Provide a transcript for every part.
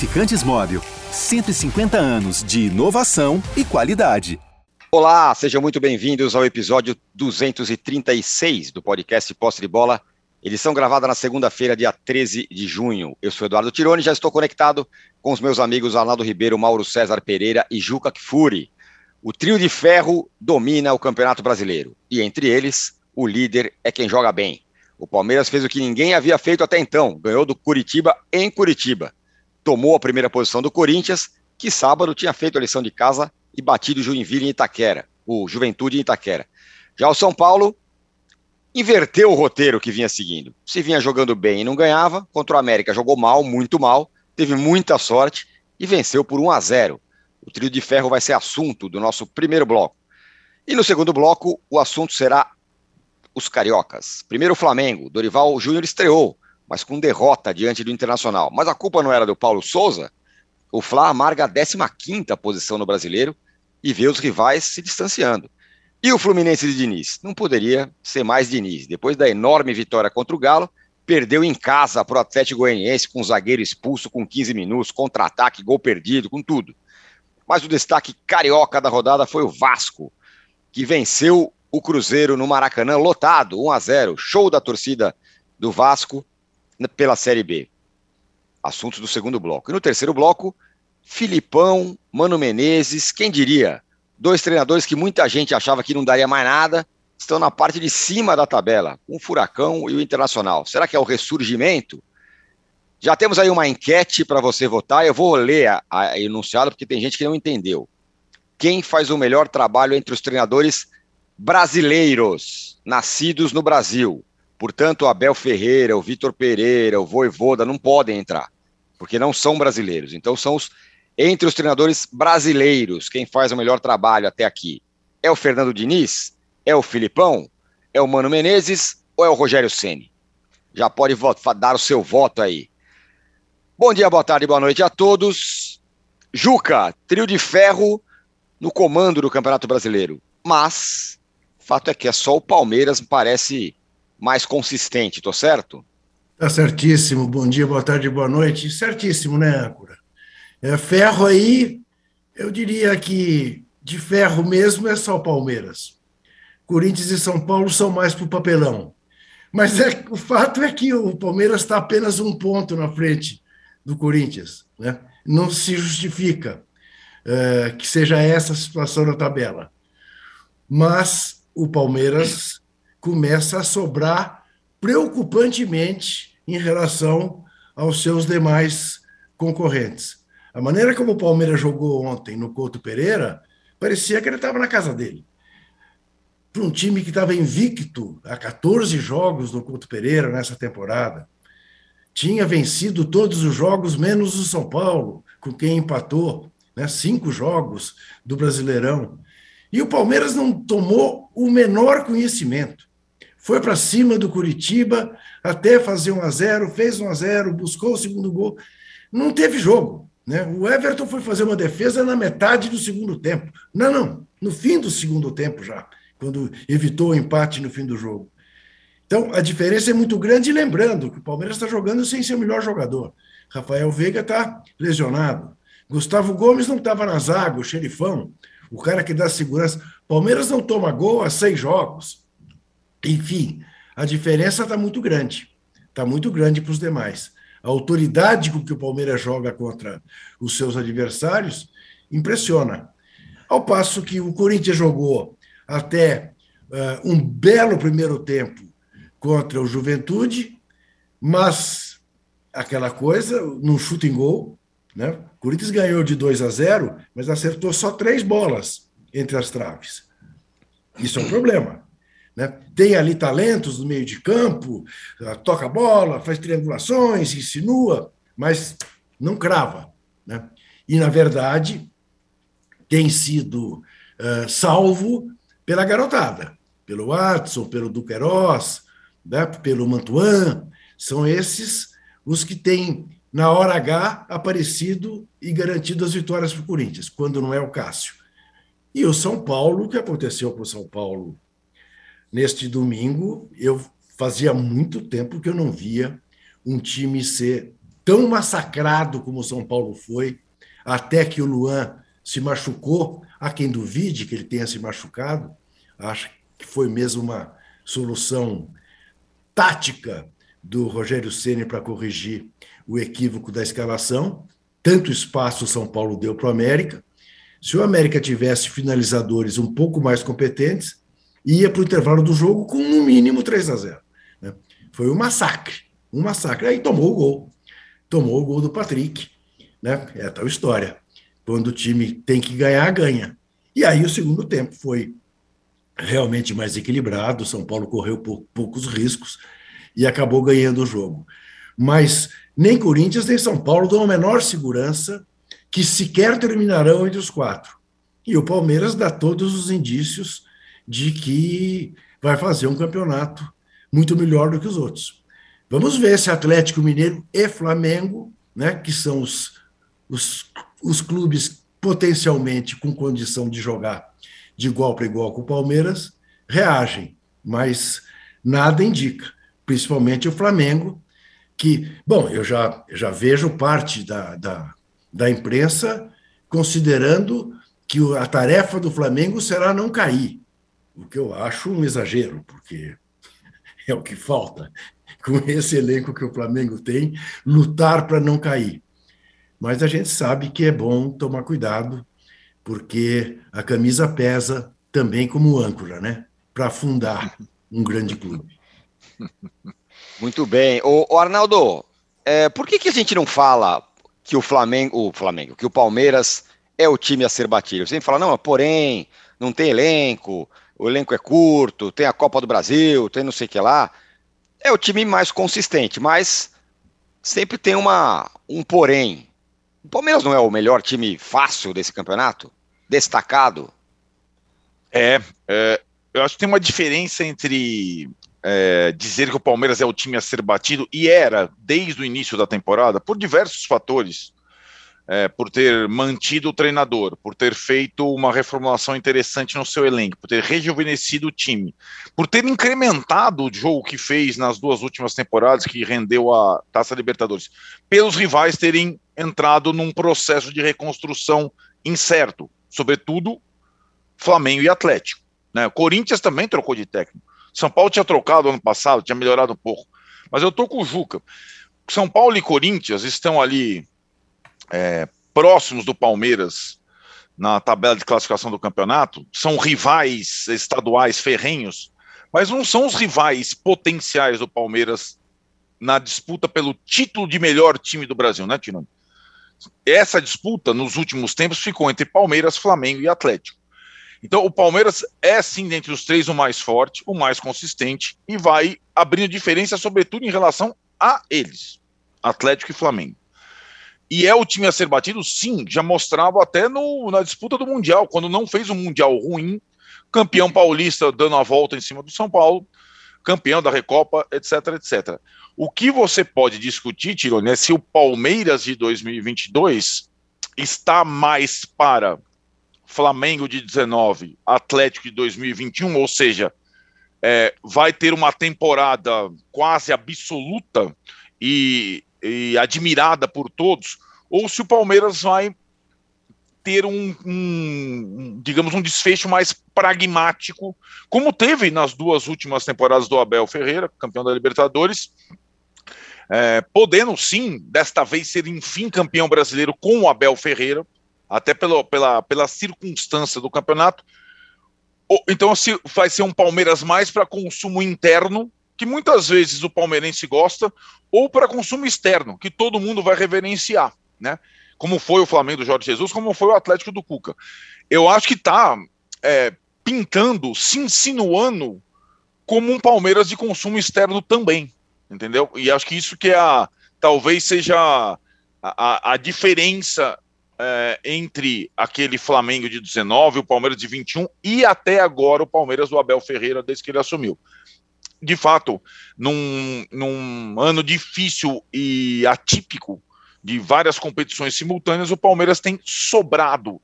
Lubrificantes Móvel. 150 anos de inovação e qualidade. Olá, sejam muito bem-vindos ao episódio 236 do podcast Posse de Bola, edição gravada na segunda-feira, dia 13 de junho. Eu sou Eduardo Tironi, já estou conectado com os meus amigos Arnaldo Ribeiro, Mauro César Pereira e Juca Kfouri. O trio de ferro domina o Campeonato Brasileiro e entre eles, o líder é quem joga bem. O Palmeiras fez o que ninguém havia feito até então, ganhou do Curitiba em Curitiba. Tomou a primeira posição do Corinthians, que sábado tinha feito a lição de casa e batido o Joinville em Itaquera, o Juventude em Itaquera. Já o São Paulo inverteu o roteiro que vinha seguindo. Se vinha jogando bem e não ganhava, contra o América jogou mal, muito mal, teve muita sorte e venceu por 1 a 0. O trio de ferro vai ser assunto do nosso primeiro bloco. E no segundo bloco, o assunto será os cariocas. Primeiro o Flamengo, Dorival Júnior estreou, mas com derrota diante do Internacional. Mas a culpa não era do Paulo Souza? O Fla amarga a 15ª posição no Brasileiro e vê os rivais se distanciando. E o Fluminense de Diniz? Não poderia ser mais Diniz. Depois da enorme vitória contra o Galo, perdeu em casa para o Atlético Goianiense com zagueiro expulso com 15 minutos, contra-ataque, gol perdido, com tudo. Mas o destaque carioca da rodada foi o Vasco, que venceu o Cruzeiro no Maracanã lotado, 1 a 0, show da torcida do Vasco pela Série B. Assuntos do segundo bloco. E no terceiro bloco, Filipão, Mano Menezes, quem diria? Dois treinadores que muita gente achava que não daria mais nada, estão na parte de cima da tabela, o Furacão e o Internacional. Será que é o ressurgimento? Já temos aí uma enquete para você votar. Eu vou ler a, a enunciado porque tem gente que não entendeu. Quem faz o melhor trabalho entre os treinadores brasileiros nascidos no Brasil. Portanto, o Abel Ferreira, o Vitor Pereira, o Voivoda não podem entrar, porque não são brasileiros. Então, são os entre os treinadores brasileiros, quem faz o melhor trabalho até aqui? É o Fernando Diniz? É o Filipão? É o Mano Menezes ou é o Rogério Ceni? Já pode dar o seu voto aí. Bom dia, boa tarde, boa noite a todos. Juca, trio de ferro no comando do Campeonato Brasileiro. Mas Fato é que é só o Palmeiras parece mais consistente, tô certo? Tá certíssimo. Bom dia, boa tarde, boa noite. Certíssimo, né, âncora? É, ferro aí, eu diria que de ferro mesmo é só o Palmeiras. Corinthians e São Paulo são mais para o papelão. Mas é, o fato é que o Palmeiras está apenas um ponto na frente do Corinthians. Né? Não se justifica é, que seja essa a situação na tabela. Mas o Palmeiras começa a sobrar preocupantemente em relação aos seus demais concorrentes. A maneira como o Palmeiras jogou ontem no Couto Pereira parecia que ele estava na casa dele. Para um time que estava invicto há 14 jogos no Couto Pereira nessa temporada, tinha vencido todos os jogos menos o São Paulo, com quem empatou, né, cinco jogos do Brasileirão. E o Palmeiras não tomou o menor conhecimento. Foi para cima do Curitiba até fazer 1 a 0, fez 1 a 0, buscou o segundo gol. Não teve jogo. Né? O Everton foi fazer uma defesa na metade do segundo tempo. Não, não, no fim do segundo tempo já, quando evitou o empate no fim do jogo. Então, a diferença é muito grande, lembrando que o Palmeiras está jogando sem ser o melhor jogador. Rafael Veiga está lesionado. Gustavo Gomes não estava na zaga, o xerifão o cara que dá segurança. Palmeiras não toma gol há seis jogos. Enfim, a diferença está muito grande. Está muito grande para os demais. A autoridade com que o Palmeiras joga contra os seus adversários impressiona. Ao passo que o Corinthians jogou até uh, um belo primeiro tempo contra o Juventude, mas aquela coisa, num chute em gol, né? O Corinthians ganhou de 2 a 0, mas acertou só três bolas entre as traves. Isso é um problema. Né? Tem ali talentos no meio de campo, ah, toca bola, faz triangulações, insinua, mas não crava. Né? E, na verdade, tem sido uh, salvo pela garotada, pelo Watson, pelo Duqueiroz, né? pelo Mantuan. São esses os que têm na hora H, aparecido e garantido as vitórias para o Corinthians, quando não é o Cássio. E o São Paulo, o que aconteceu com o São Paulo neste domingo, eu fazia muito tempo que eu não via um time ser tão massacrado como o São Paulo foi, até que o Luan se machucou. Há quem duvide que ele tenha se machucado, acho que foi mesmo uma solução tática do Rogério Ceni para corrigir o equívoco da escalação. Tanto espaço o São Paulo deu para o América. Se o América tivesse finalizadores um pouco mais competentes, ia para o intervalo do jogo com no mínimo 3 a 0. Né? Foi um massacre, um massacre. Aí tomou o gol, tomou o gol do Patrick. Né? É tal história. Quando o time tem que ganhar, ganha. E aí o segundo tempo foi realmente mais equilibrado. O São Paulo correu poucos riscos e acabou ganhando o jogo. Mas nem Corinthians nem São Paulo dão a menor segurança que sequer terminarão entre os quatro. E o Palmeiras dá todos os indícios de que vai fazer um campeonato muito melhor do que os outros. Vamos ver se Atlético Mineiro e Flamengo, né, que são os, os, os clubes potencialmente com condição de jogar de igual para igual com o Palmeiras, reagem. Mas nada indica, principalmente o Flamengo, que, bom, eu já, já vejo parte da, da, da imprensa considerando que a tarefa do Flamengo será não cair, o que eu acho um exagero, porque é o que falta com esse elenco que o Flamengo tem, lutar para não cair. Mas a gente sabe que é bom tomar cuidado, porque a camisa pesa também como âncora, né? Para afundar um grande clube. Muito bem. O, Arnaldo, é, por que, que a gente não fala que o Flamengo, o Flamengo, que o Palmeiras é o time a ser batido? Você fala, não, porém, não tem elenco, o elenco é curto, tem a Copa do Brasil, tem não sei o que lá. É o time mais consistente, mas sempre tem uma, um porém. O Palmeiras não é o melhor time fácil desse campeonato? Destacado? É, é eu acho que tem uma diferença entre é, dizer que o Palmeiras é o time a ser batido, e era desde o início da temporada, por diversos fatores. É, por ter mantido o treinador, por ter feito uma reformulação interessante no seu elenco, por ter rejuvenescido o time, por ter incrementado o jogo que fez nas duas últimas temporadas, que rendeu a Taça Libertadores, pelos rivais terem entrado num processo de reconstrução incerto, sobretudo Flamengo e Atlético. Né? O Corinthians também trocou de técnico. São Paulo tinha trocado ano passado, tinha melhorado um pouco. Mas eu tô com o Juca. São Paulo e Corinthians estão ali é, próximos do Palmeiras na tabela de classificação do campeonato. São rivais estaduais ferrenhos, mas não são os rivais potenciais do Palmeiras na disputa pelo título de melhor time do Brasil, né, Tino? Essa disputa, nos últimos tempos, ficou entre Palmeiras, Flamengo e Atlético. Então, o Palmeiras é, sim, dentre os três, o mais forte, o mais consistente e vai abrindo diferença, sobretudo em relação a eles, Atlético e Flamengo. E é o time a ser batido, sim, já mostrava até no, na disputa do Mundial, quando não fez um Mundial ruim, campeão paulista dando a volta em cima do São Paulo, campeão da Recopa, etc, etc. O que você pode discutir, Tirone, é se o Palmeiras de 2022 está mais para Flamengo de 19, Atlético de 2021, ou seja, é, vai ter uma temporada quase absoluta e, e, admirada por todos, ou se o Palmeiras vai ter um, um, digamos, um desfecho mais pragmático, como teve nas duas últimas temporadas do Abel Ferreira, campeão da Libertadores, é, podendo sim, desta vez, ser enfim campeão brasileiro com o Abel Ferreira, até pelo, pela, pela circunstância do campeonato. Então, se vai ser um Palmeiras mais para consumo interno, que muitas vezes o palmeirense gosta, ou para consumo externo, que todo mundo vai reverenciar, né? Como foi o Flamengo do Jorge Jesus, como foi o Atlético do Cuca. Eu acho que está é, pintando, se insinuando como um Palmeiras de consumo externo também, entendeu? E acho que isso que é a, talvez seja a, a, a diferença é, entre aquele Flamengo de 19, o Palmeiras de 21 e até agora o Palmeiras do Abel Ferreira desde que ele assumiu. De fato, num, num ano difícil e atípico de várias competições simultâneas, o Palmeiras tem sobrado.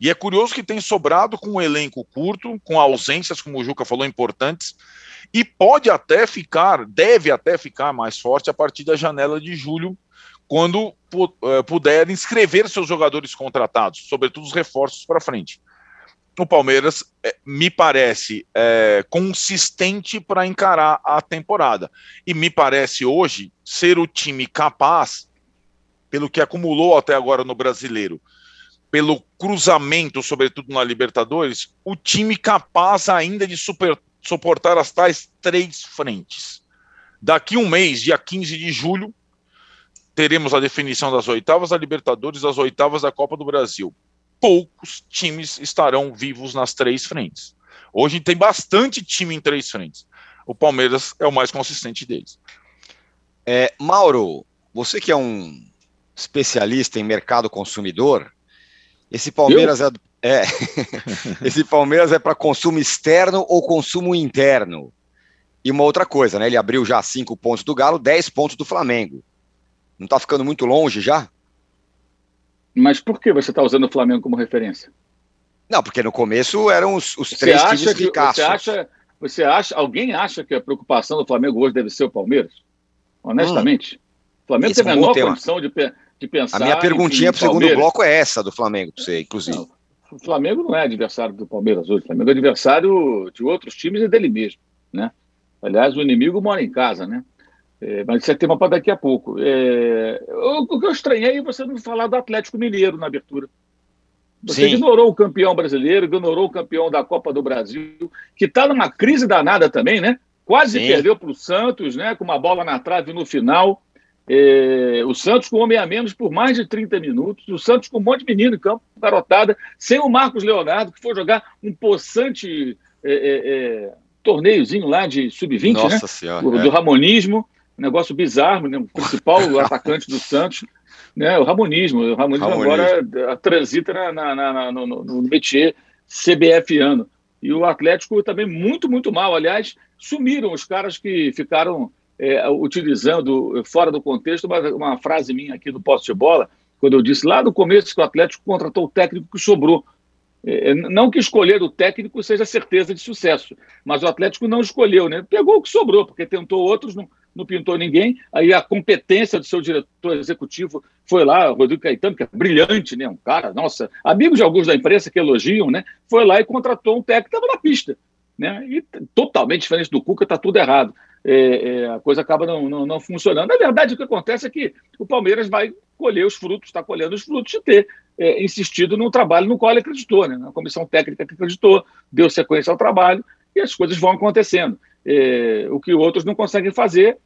E é curioso que tem sobrado com um elenco curto, com ausências, como o Juca falou, importantes, e pode até ficar, deve até ficar mais forte a partir da janela de julho, quando uh, puder inscrever seus jogadores contratados, sobretudo os reforços para frente. O Palmeiras é, me parece é, consistente para encarar a temporada. E me parece hoje ser o time capaz, pelo que acumulou até agora no brasileiro, pelo cruzamento, sobretudo na Libertadores, o time capaz ainda de super, suportar as tais três frentes. Daqui um mês, dia 15 de julho, teremos a definição das oitavas da Libertadores, das oitavas da Copa do Brasil. Poucos times estarão vivos nas três frentes. Hoje tem bastante time em três frentes. O Palmeiras é o mais consistente deles. É, Mauro, você que é um especialista em mercado consumidor, esse Palmeiras Eu? é, é esse Palmeiras é para consumo externo ou consumo interno? E uma outra coisa, né? Ele abriu já cinco pontos do Galo, 10 pontos do Flamengo. Não está ficando muito longe já? Mas por que você está usando o Flamengo como referência? Não, porque no começo eram os, os três times que, Você acha, você acha, alguém acha que a preocupação do Flamengo hoje deve ser o Palmeiras? Honestamente. Hum, o Flamengo tem a menor condição de, de pensar. A minha perguntinha para o segundo bloco é essa do Flamengo, para você, inclusive. Não, o Flamengo não é adversário do Palmeiras hoje. O Flamengo é adversário de outros times e dele mesmo, né? Aliás, o inimigo mora em casa, né? É, mas isso é tema para daqui a pouco. É, o, o, que eu estranhei é você não falar do Atlético Mineiro na abertura. Você Sim. ignorou o campeão brasileiro, ignorou o campeão da Copa do Brasil, que está numa crise danada também, né? Quase Sim. perdeu para o Santos, né? Com uma bola na trave no final. É, o Santos com homem a menos por mais de 30 minutos. O Santos com um monte de menino em campo, garotada, sem o Marcos Leonardo, que foi jogar um possante é, é, é torneiozinho lá de sub-20, né? Senhora, do, é. do Ramonismo. Um negócio bizarro, né? O principal atacante do Santos. Né? O Ramonismo. O Ramonismo, Ramonismo. agora transita na, na, na, no, no métier CBFiano. E o Atlético também muito, muito mal. Aliás, sumiram os caras que ficaram é, utilizando, fora do contexto, uma, uma frase minha aqui do Posto de Bola, quando eu disse lá no começo que o Atlético contratou o técnico que sobrou. É, não que escolher o técnico seja certeza de sucesso, mas o Atlético não escolheu, né? Pegou o que sobrou, porque tentou outros, não, não pintou ninguém. Aí a competência do seu diretor executivo foi lá, Rodrigo Caetano, que é brilhante, né? Um cara, nossa, amigo de alguns da imprensa que elogiam, né? Foi lá e contratou um técnico que estava na pista, né? E totalmente diferente do Cuca, está tudo errado. É, é, a coisa acaba não, não, não funcionando. Na verdade, o que acontece é que o Palmeiras vai colher os frutos, está colhendo os frutos de ter é, insistido no trabalho no qual ele acreditou, né? na comissão técnica que acreditou, deu sequência ao trabalho e as coisas vão acontecendo. É, o que outros não conseguem fazer,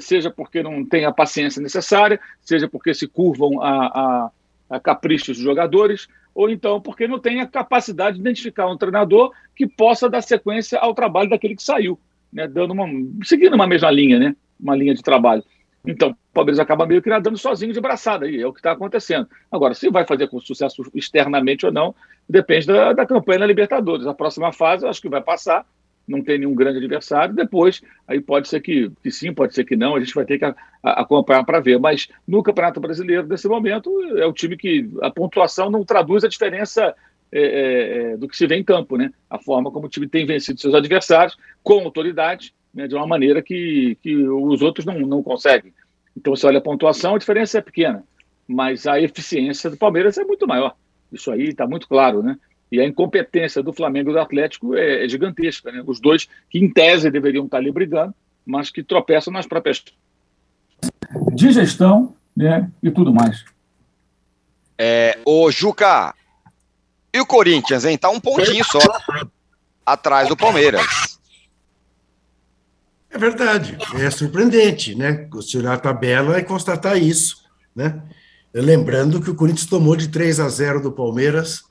seja porque não têm a paciência necessária, seja porque se curvam a, a, a caprichos dos jogadores, ou então porque não tem a capacidade de identificar um treinador que possa dar sequência ao trabalho daquele que saiu, né? Dando uma, seguindo uma mesma linha, né? uma linha de trabalho. Então, o Palmeiras acaba meio que nadando sozinho de braçada aí, é o que está acontecendo. Agora, se vai fazer com sucesso externamente ou não, depende da, da campanha na Libertadores. A próxima fase, acho que vai passar, não tem nenhum grande adversário. Depois, aí pode ser que, que sim, pode ser que não, a gente vai ter que a, a acompanhar para ver. Mas no Campeonato Brasileiro, nesse momento, é o time que a pontuação não traduz a diferença é, é, é do que se vê em campo, né? A forma como o time tem vencido seus adversários, com autoridade né, de uma maneira que, que os outros não, não conseguem. Então, você olha a pontuação, a diferença é pequena, mas a eficiência do Palmeiras é muito maior. Isso aí está muito claro, né? E a incompetência do Flamengo e do Atlético é, é, gigantesca, né? Os dois que, em tese, deveriam estar ali brigando, mas que tropeçam nas próprias. De gestão né? e tudo mais. É, ô, Juca, e o Corinthians, hein? Tá um pontinho só atrás do Palmeiras. É verdade, é surpreendente, né? Se olhar a tabela e constatar isso, né? Lembrando que o Corinthians tomou de 3 a 0 do Palmeiras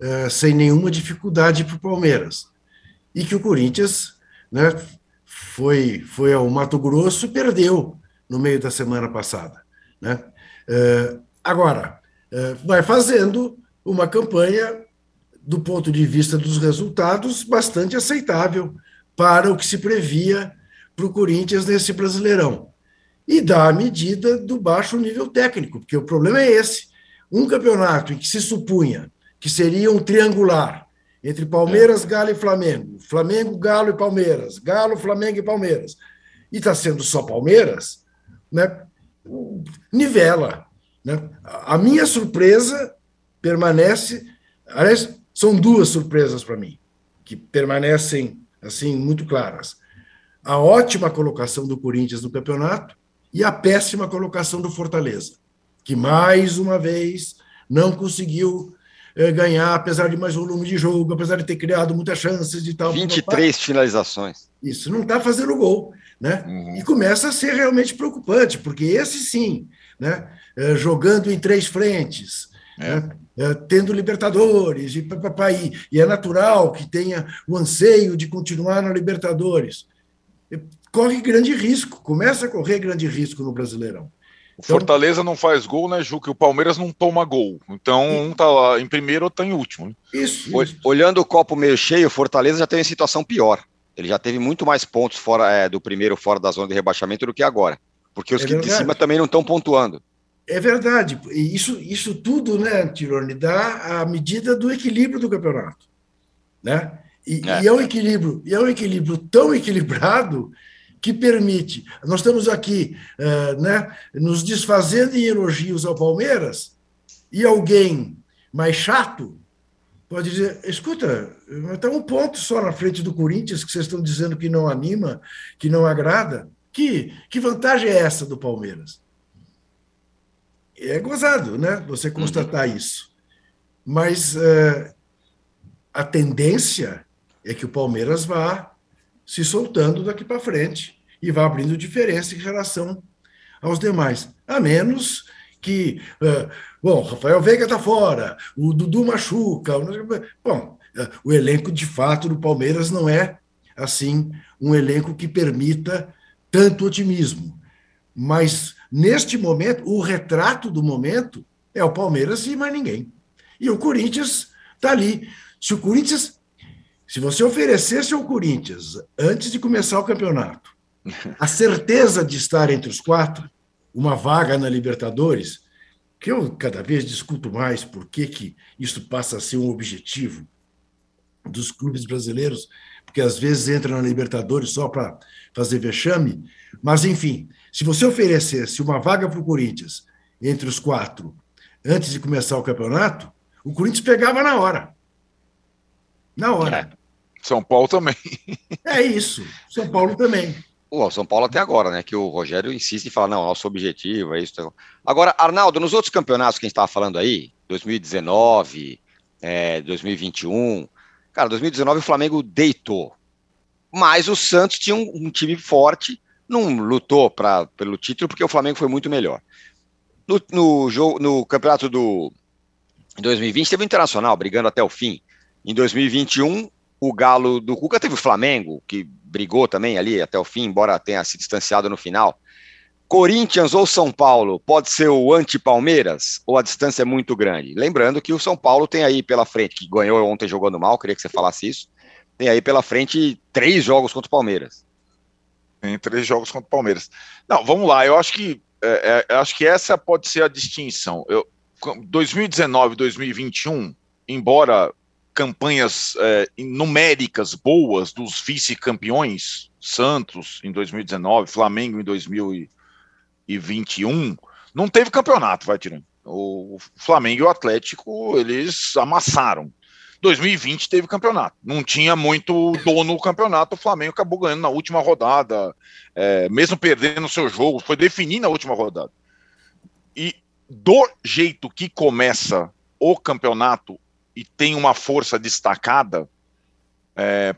uh, sem nenhuma dificuldade para o Palmeiras. E que o Corinthians né, foi, foi ao Mato Grosso e perdeu no meio da semana passada. Né? Uh, agora, uh, vai fazendo uma campanha, do ponto de vista dos resultados, bastante aceitável para o que se previa para o Corinthians nesse Brasileirão. E dá a medida do baixo nível técnico, porque o problema é esse. Um campeonato em que se supunha que seria um triangular entre Palmeiras. Galo e Flamengo, Flamengo, Galo e Palmeiras, Galo, Flamengo e Palmeiras, e está sendo só Palmeiras, né? nivela. Né? A minha surpresa permanece. Aliás, são duas surpresas para mim, que permanecem assim muito claras. A ótima colocação do Corinthians no campeonato e a péssima colocação do Fortaleza, que mais uma vez não conseguiu é, ganhar, apesar de mais volume de jogo, apesar de ter criado muitas chances de tal. 23 finalizações. Isso, não está fazendo gol. Né? Uhum. E começa a ser realmente preocupante, porque esse sim, né? É, jogando em três frentes, é. Né? É, tendo Libertadores, e, papai, e é natural que tenha o anseio de continuar na Libertadores. Corre grande risco, começa a correr grande risco no Brasileirão. O então, Fortaleza não faz gol, né, Ju? Que o Palmeiras não toma gol. Então, um tá lá em primeiro, outro tá em último. Né? Isso, isso. Olhando o copo meio cheio, o Fortaleza já tem uma situação pior. Ele já teve muito mais pontos fora é, do primeiro, fora da zona de rebaixamento do que agora. Porque os é que de cima também não estão pontuando. É verdade. E isso, isso tudo, né, Tirone, dá a medida do equilíbrio do campeonato. Né? E é, e é um equilíbrio, e é um equilíbrio tão equilibrado que permite. Nós estamos aqui uh, né, nos desfazendo em elogios ao Palmeiras, e alguém mais chato pode dizer: escuta, está um ponto só na frente do Corinthians que vocês estão dizendo que não anima, que não agrada. Que, que vantagem é essa do Palmeiras? É gozado, né? Você constatar uhum. isso. Mas uh, a tendência é que o Palmeiras vá se soltando daqui para frente e vá abrindo diferença em relação aos demais. A menos que, uh, bom, Rafael Veiga está fora, o Dudu machuca. Bom, uh, o elenco de fato do Palmeiras não é assim um elenco que permita tanto otimismo. Mas neste momento, o retrato do momento é o Palmeiras e mais ninguém. E o Corinthians está ali. Se o Corinthians, se você oferecesse ao Corinthians antes de começar o campeonato a certeza de estar entre os quatro, uma vaga na Libertadores, que eu cada vez discuto mais por que, que isso passa a ser um objetivo dos clubes brasileiros, porque às vezes entra na Libertadores só para fazer vexame. Mas, enfim, se você oferecesse uma vaga para o Corinthians entre os quatro antes de começar o campeonato, o Corinthians pegava na hora. Na hora. É. São Paulo também. É isso. São Paulo também. O São Paulo até agora, né? Que o Rogério insiste em falar, não, nosso objetivo é isso. Agora, Arnaldo, nos outros campeonatos que a gente estava falando aí, 2019, é, 2021, cara, 2019 o Flamengo deitou. Mas o Santos tinha um, um time forte, não lutou pra, pelo título, porque o Flamengo foi muito melhor. No, no, jogo, no campeonato do 2020, teve o Internacional brigando até o fim. Em 2021, o Galo do Cuca teve o Flamengo, que brigou também ali até o fim, embora tenha se distanciado no final. Corinthians ou São Paulo pode ser o anti-Palmeiras ou a distância é muito grande? Lembrando que o São Paulo tem aí pela frente, que ganhou ontem jogando mal, queria que você falasse isso, tem aí pela frente três jogos contra o Palmeiras. Tem três jogos contra o Palmeiras. Não, vamos lá, eu acho que, é, é, acho que essa pode ser a distinção. Eu, 2019 2021, embora campanhas é, numéricas boas dos vice-campeões, Santos em 2019, Flamengo em 2021, não teve campeonato, vai tirando. O Flamengo e o Atlético, eles amassaram. 2020 teve campeonato. Não tinha muito dono no campeonato. O Flamengo acabou ganhando na última rodada, é, mesmo perdendo o seu jogo, foi definir na última rodada. E do jeito que começa o campeonato, e tem uma força destacada, é,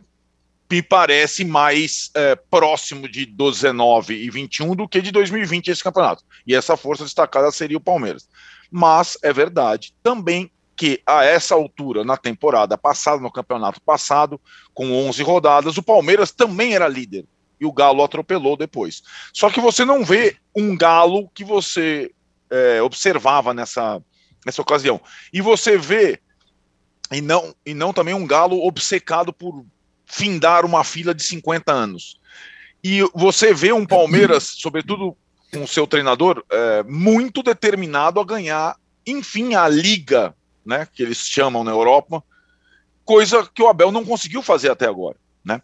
me parece mais é, próximo de 19 e 21 do que de 2020 esse campeonato. E essa força destacada seria o Palmeiras. Mas é verdade também que a essa altura, na temporada passada, no campeonato passado, com 11 rodadas, o Palmeiras também era líder. E o Galo atropelou depois. Só que você não vê um Galo que você é, observava nessa, nessa ocasião. E você vê e não, e não também um galo obcecado por findar uma fila de 50 anos. E você vê um Palmeiras, sobretudo com o seu treinador, é, muito determinado a ganhar, enfim, a liga, né, que eles chamam na Europa, coisa que o Abel não conseguiu fazer até agora, né?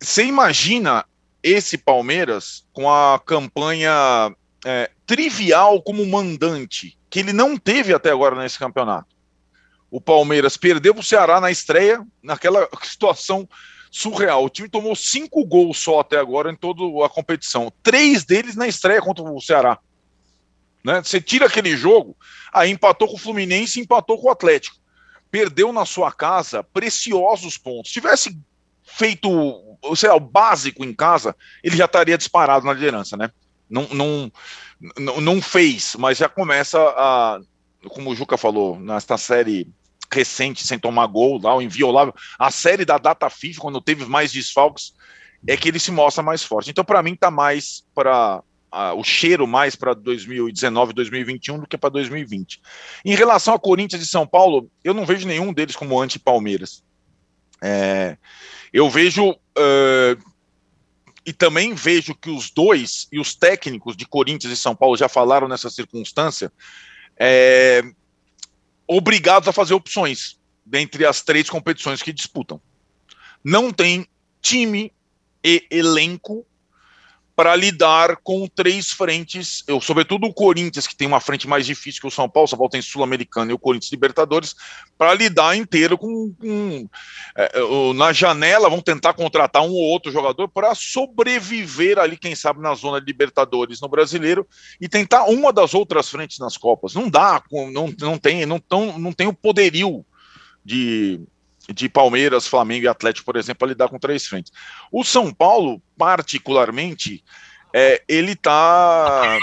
Você imagina esse Palmeiras com a campanha é, trivial como mandante, que ele não teve até agora nesse campeonato. O Palmeiras perdeu para o Ceará na estreia, naquela situação surreal. O time tomou cinco gols só até agora em toda a competição. Três deles na estreia contra o Ceará. Né? Você tira aquele jogo, aí empatou com o Fluminense empatou com o Atlético. Perdeu na sua casa preciosos pontos. Se tivesse feito sei lá, o básico em casa, ele já estaria disparado na liderança, né? Não, não, não, não fez, mas já começa a, como o Juca falou, nesta série recente sem tomar gol, lá, o inviolável. A série da data FIFA, quando teve mais desfalques, é que ele se mostra mais forte. Então, para mim, tá mais para uh, o cheiro mais para 2019, 2021 do que para 2020. Em relação a Corinthians e São Paulo, eu não vejo nenhum deles como anti-Palmeiras. É, eu vejo uh, e também vejo que os dois e os técnicos de Corinthians e São Paulo já falaram nessa circunstância. É, obrigados a fazer opções dentre as três competições que disputam. Não tem time e elenco para lidar com três frentes, eu, sobretudo o Corinthians, que tem uma frente mais difícil que o São Paulo, São Paulo tem Sul-Americano e o Corinthians Libertadores, para lidar inteiro com. com é, na janela, vão tentar contratar um ou outro jogador para sobreviver ali, quem sabe, na zona de Libertadores no brasileiro e tentar uma das outras frentes nas Copas. Não dá, não, não, tem, não, tão, não tem o poderio de, de Palmeiras, Flamengo e Atlético, por exemplo, a lidar com três frentes. O São Paulo, particularmente, é, ele está,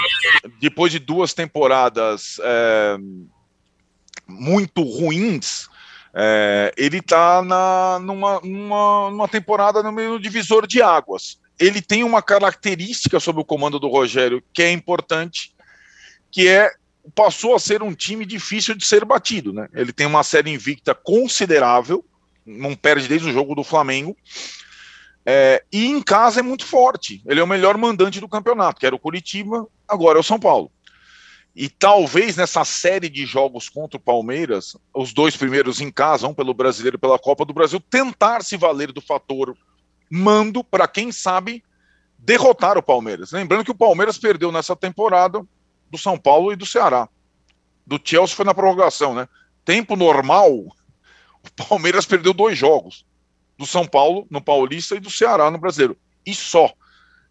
depois de duas temporadas é, muito ruins, é, ele está numa, numa, numa temporada no meio divisor de águas. Ele tem uma característica sob o comando do Rogério que é importante, que é passou a ser um time difícil de ser batido, né? Ele tem uma série invicta considerável, não perde desde o jogo do Flamengo. É, e em casa é muito forte. Ele é o melhor mandante do campeonato, que era o Curitiba, agora é o São Paulo. E talvez nessa série de jogos contra o Palmeiras, os dois primeiros em casa, um pelo Brasileiro pela Copa do Brasil, tentar se valer do fator mando para quem sabe derrotar o Palmeiras. Lembrando que o Palmeiras perdeu nessa temporada do São Paulo e do Ceará. Do Chelsea foi na prorrogação, né? Tempo normal, o Palmeiras perdeu dois jogos. Do São Paulo no Paulista e do Ceará no Brasileiro. E só.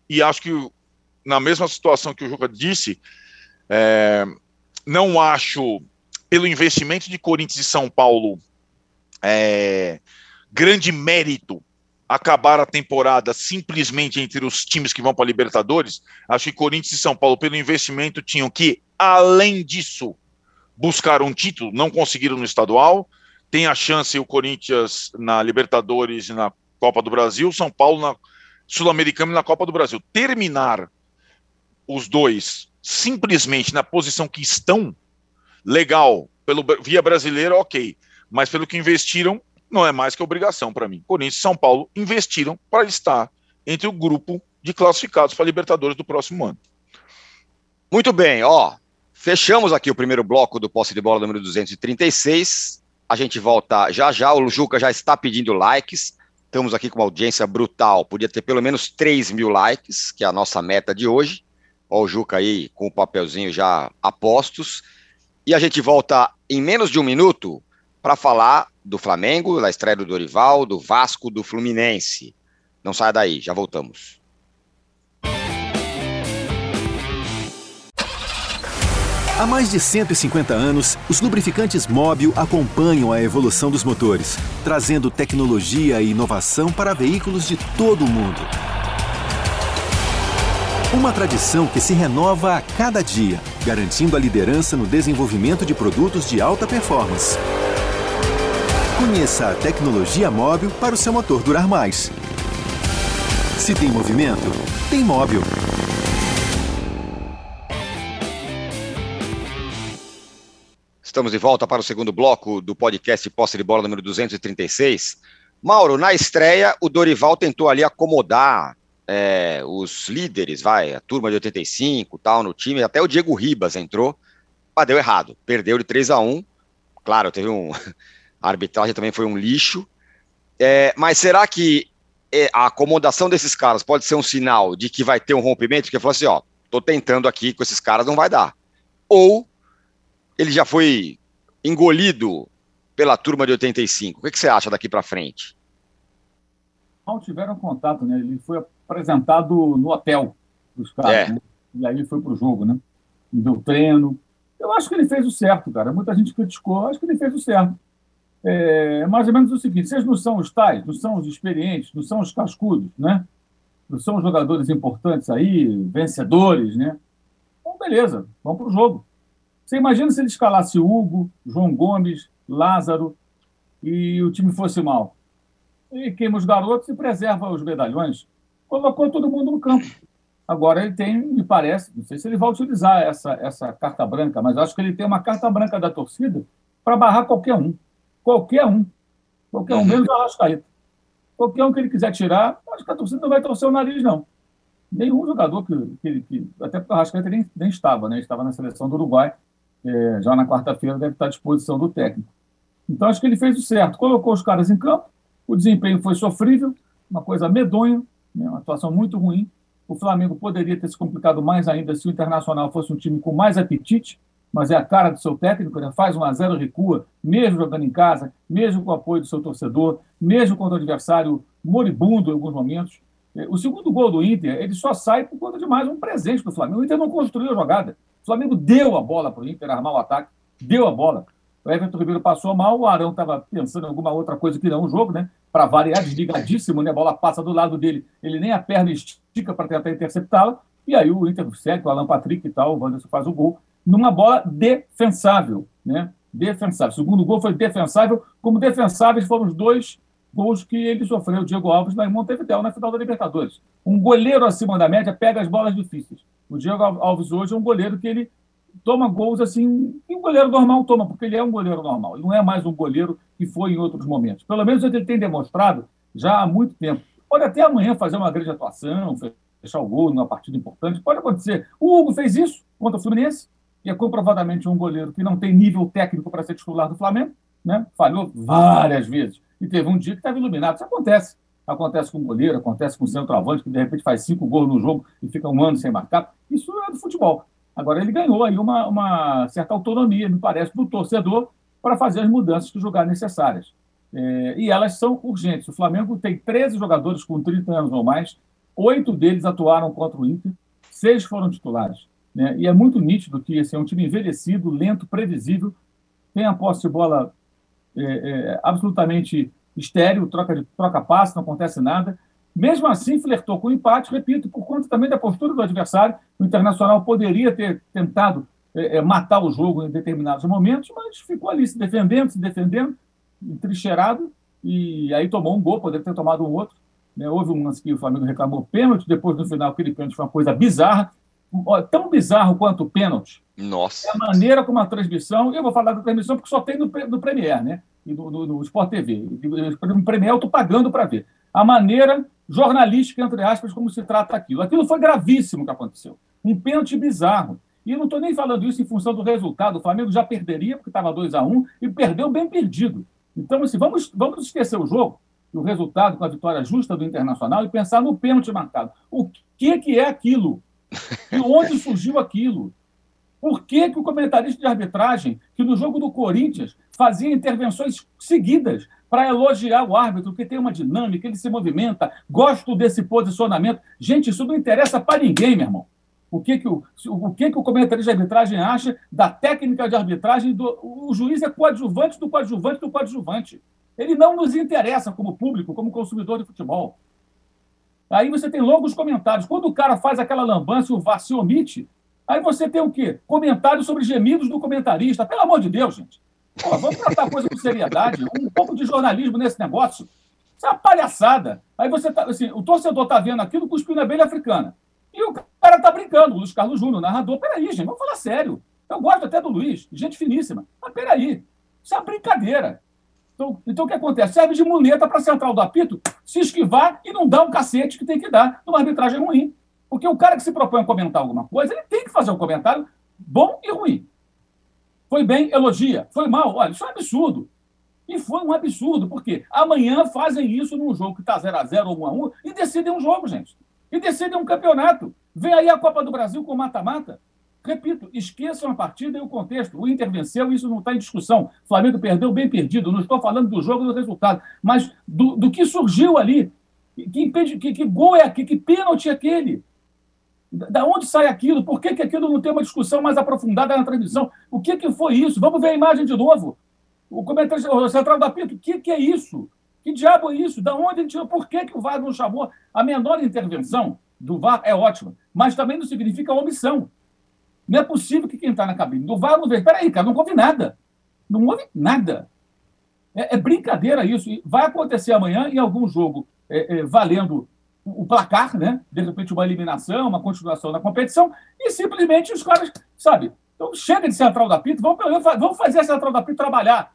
E acho que na mesma situação que o Juca disse, é, não acho, pelo investimento de Corinthians e São Paulo, é, grande mérito acabar a temporada simplesmente entre os times que vão para a Libertadores. Acho que Corinthians e São Paulo, pelo investimento, tinham que, além disso, buscar um título. Não conseguiram no estadual, tem a chance o Corinthians na Libertadores e na Copa do Brasil, São Paulo na Sul-Americana e na Copa do Brasil. Terminar os dois simplesmente na posição que estão, legal, pelo via brasileira, ok. Mas pelo que investiram, não é mais que obrigação para mim. Corinthians e São Paulo investiram para estar entre o grupo de classificados para Libertadores do próximo ano. Muito bem, ó. Fechamos aqui o primeiro bloco do posse de bola número 236. A gente volta já já. O Juca já está pedindo likes. Estamos aqui com uma audiência brutal. Podia ter pelo menos 3 mil likes, que é a nossa meta de hoje. Ó, o Juca aí com o papelzinho já a postos. E a gente volta em menos de um minuto para falar do Flamengo, da estreia do Dorival, do Vasco, do Fluminense. Não saia daí, já voltamos. Há mais de 150 anos, os lubrificantes Móbil acompanham a evolução dos motores, trazendo tecnologia e inovação para veículos de todo o mundo. Uma tradição que se renova a cada dia, garantindo a liderança no desenvolvimento de produtos de alta performance. Conheça a tecnologia móvel para o seu motor durar mais. Se tem movimento, tem móvel. Estamos de volta para o segundo bloco do podcast Posse de Bola número 236. Mauro, na estreia, o Dorival tentou ali acomodar é, os líderes, vai, a turma de 85 tal, no time, até o Diego Ribas entrou, mas deu errado, perdeu de 3 a 1 Claro, teve um. A arbitragem também foi um lixo. É, mas será que é, a acomodação desses caras pode ser um sinal de que vai ter um rompimento? Porque falou assim: ó, tô tentando aqui com esses caras, não vai dar. Ou ele já foi engolido pela turma de 85. O que, que você acha daqui para frente? Não tiveram contato, né? Ele foi apresentado no hotel dos caras, é. né? E aí foi pro jogo, né? Deu treino. Eu acho que ele fez o certo, cara. Muita gente criticou, acho que ele fez o certo. É mais ou menos o seguinte: vocês não são os tais, não são os experientes, não são os cascudos, né? Não são os jogadores importantes aí, vencedores, né? Então, beleza, vamos para o jogo. Você imagina se ele escalasse Hugo, João Gomes, Lázaro e o time fosse mal. E queima os garotos e preserva os medalhões. Colocou todo mundo no campo. Agora ele tem, me parece, não sei se ele vai utilizar essa, essa carta branca, mas acho que ele tem uma carta branca da torcida para barrar qualquer um. Qualquer um. Qualquer um, menos o Arrascaeta. Qualquer um que ele quiser tirar, acho que a torcida não vai torcer o nariz, não. Nenhum jogador que. que, que até porque o Arrascaeta nem, nem estava, né? Estava na seleção do Uruguai. É, já na quarta-feira deve estar à disposição do técnico. Então acho que ele fez o certo. Colocou os caras em campo, o desempenho foi sofrível, uma coisa medonha, né? uma atuação muito ruim. O Flamengo poderia ter se complicado mais ainda se o Internacional fosse um time com mais apetite, mas é a cara do seu técnico, né? faz um a zero, recua, mesmo jogando em casa, mesmo com o apoio do seu torcedor, mesmo contra o adversário moribundo em alguns momentos. É, o segundo gol do Inter, ele só sai por conta de mais um presente do Flamengo. O Inter não construiu a jogada. O Flamengo deu a bola para o Inter armar o ataque, deu a bola. O Everton Ribeiro passou mal, o Arão estava pensando em alguma outra coisa que não o jogo, né? Para variar, desligadíssimo, né? A bola passa do lado dele, ele nem a perna estica para tentar interceptá-la. E aí o Inter segue, o Alan Patrick e tal, o Wanderson faz o gol numa bola defensável, né? Defensável. O segundo gol foi defensável, como defensáveis foram os dois gols que ele sofreu, Diego Alves, em Montevideo, na final da Libertadores. Um goleiro acima da média pega as bolas difíceis. O Diego Alves hoje é um goleiro que ele toma gols assim, que um goleiro normal toma, porque ele é um goleiro normal. Ele não é mais um goleiro que foi em outros momentos. Pelo menos ele tem demonstrado já há muito tempo. Pode até amanhã fazer uma grande atuação, fechar o gol numa partida importante, pode acontecer. O Hugo fez isso contra o Fluminense, e é comprovadamente um goleiro que não tem nível técnico para ser titular do Flamengo, né? falhou várias vezes. E teve um dia que estava iluminado. Isso acontece. Acontece com o goleiro, acontece com o centroavante, que de repente faz cinco gols no jogo e fica um ano sem marcar. Isso é do futebol. Agora, ele ganhou aí uma, uma certa autonomia, me parece, do torcedor para fazer as mudanças que julgar necessárias. É, e elas são urgentes. O Flamengo tem 13 jogadores com 30 anos ou mais, oito deles atuaram contra o Inter, seis foram titulares. Né? E é muito nítido que esse é um time envelhecido, lento, previsível, tem a posse de bola é, é, absolutamente estéreo, troca, de, troca passe, não acontece nada. Mesmo assim, flertou com o empate, repito, por conta também da postura do adversário. O Internacional poderia ter tentado é, é matar o jogo em determinados momentos, mas ficou ali se defendendo, se defendendo, entrincheirado, e aí tomou um gol, poderia ter tomado um outro. Né? Houve um lance que o Flamengo reclamou pênalti, depois no final aquele pênalti foi uma coisa bizarra tão bizarro quanto o pênalti. Nossa. É a maneira como a transmissão. Eu vou falar da transmissão porque só tem no, no Premier, né? E no, no, no Sport TV. No Premier eu estou pagando para ver. A maneira jornalística, entre aspas, como se trata aquilo. Aquilo foi gravíssimo que aconteceu. Um pênalti bizarro. E eu não estou nem falando isso em função do resultado. O Flamengo já perderia, porque estava 2 a 1 um, e perdeu bem perdido. Então, assim, vamos, vamos esquecer o jogo o resultado com a vitória justa do Internacional e pensar no pênalti marcado. O que, que é aquilo? De onde surgiu aquilo? Por que, que o comentarista de arbitragem, que no jogo do Corinthians fazia intervenções seguidas para elogiar o árbitro, que tem uma dinâmica, ele se movimenta, gosto desse posicionamento. Gente, isso não interessa para ninguém, meu irmão. O que, que, o, o, que, que o comentarista de arbitragem acha da técnica de arbitragem? Do, o juiz é coadjuvante do coadjuvante do coadjuvante. Ele não nos interessa como público, como consumidor de futebol. Aí você tem longos comentários. Quando o cara faz aquela lambança e o VAR se omite, aí você tem o quê? Comentários sobre gemidos do comentarista. Pelo amor de Deus, gente. Pô, vamos tratar a coisa com seriedade. Um pouco de jornalismo nesse negócio. Isso é uma palhaçada. Aí você tá, assim, o torcedor tá vendo aquilo cuspindo na abelha africana. E o cara tá brincando, o Luiz Carlos Júnior, narrador. Peraí, gente, vamos falar sério. Eu gosto até do Luiz, gente finíssima. Mas peraí, isso é uma brincadeira. Então, então o que acontece? Serve de muleta para a central do apito se esquivar e não dar um cacete que tem que dar numa arbitragem ruim. Porque o cara que se propõe a comentar alguma coisa, ele tem que fazer um comentário bom e ruim. Foi bem, elogia. Foi mal, olha, isso é um absurdo. E foi um absurdo, porque amanhã fazem isso num jogo que está 0x0 ou 1x1 e decidem um jogo, gente. E decidem um campeonato. Vem aí a Copa do Brasil com mata-mata. Repito, esqueçam a partida e o contexto. O Inter venceu, isso não está em discussão. O Flamengo perdeu bem perdido. Não estou falando do jogo do resultado, mas do, do que surgiu ali. Que, impede, que, que gol é aquele? Que pênalti é aquele? Da onde sai aquilo? Por que, que aquilo não tem uma discussão mais aprofundada na transmissão? O que, que foi isso? Vamos ver a imagem de novo. O comentário central da Pinto, o que, que é isso? Que diabo é isso? Da onde ele tirou? Por que, que o VAR não chamou? A menor intervenção do VAR é ótima, mas também não significa omissão. Não é possível que quem está na cabine do VAR não veja. Peraí, cara, não houve nada. Não houve nada. É, é brincadeira isso. Vai acontecer amanhã em algum jogo é, é, valendo o placar, né? De repente, uma eliminação, uma continuação da competição, e simplesmente os caras, sabe? Então chega de central da PIT, vamos, vamos fazer a central da PIT trabalhar,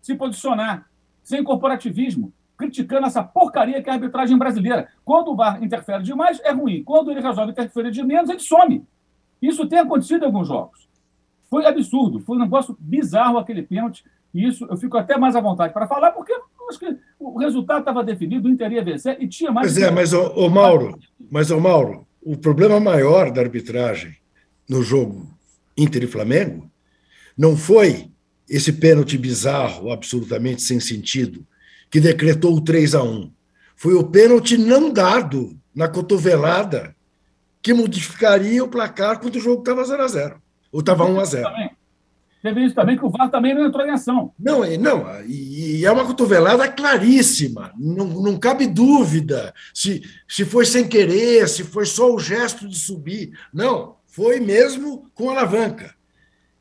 se posicionar, sem corporativismo, criticando essa porcaria que é a arbitragem brasileira. Quando o VAR interfere demais, é ruim. Quando ele resolve interferir de menos, ele some. Isso tem acontecido em alguns jogos. Foi absurdo, foi um negócio bizarro aquele pênalti. E isso eu fico até mais à vontade para falar, porque acho que o resultado estava definido, o Inter ia vencer e tinha mais. Pois é, mas o, o Mauro, mas o Mauro, o problema maior da arbitragem no jogo Inter e Flamengo não foi esse pênalti bizarro, absolutamente sem sentido, que decretou o 3 a 1. Foi o pênalti não dado na cotovelada que modificaria o placar quando o jogo estava 0 a 0 ou estava 1 a 0 Teve isso também, que o VAR também não entrou em ação. Não, não e, é uma cotovelada claríssima, não, não cabe dúvida se, se foi sem querer, se foi só o gesto de subir. Não, foi mesmo com alavanca.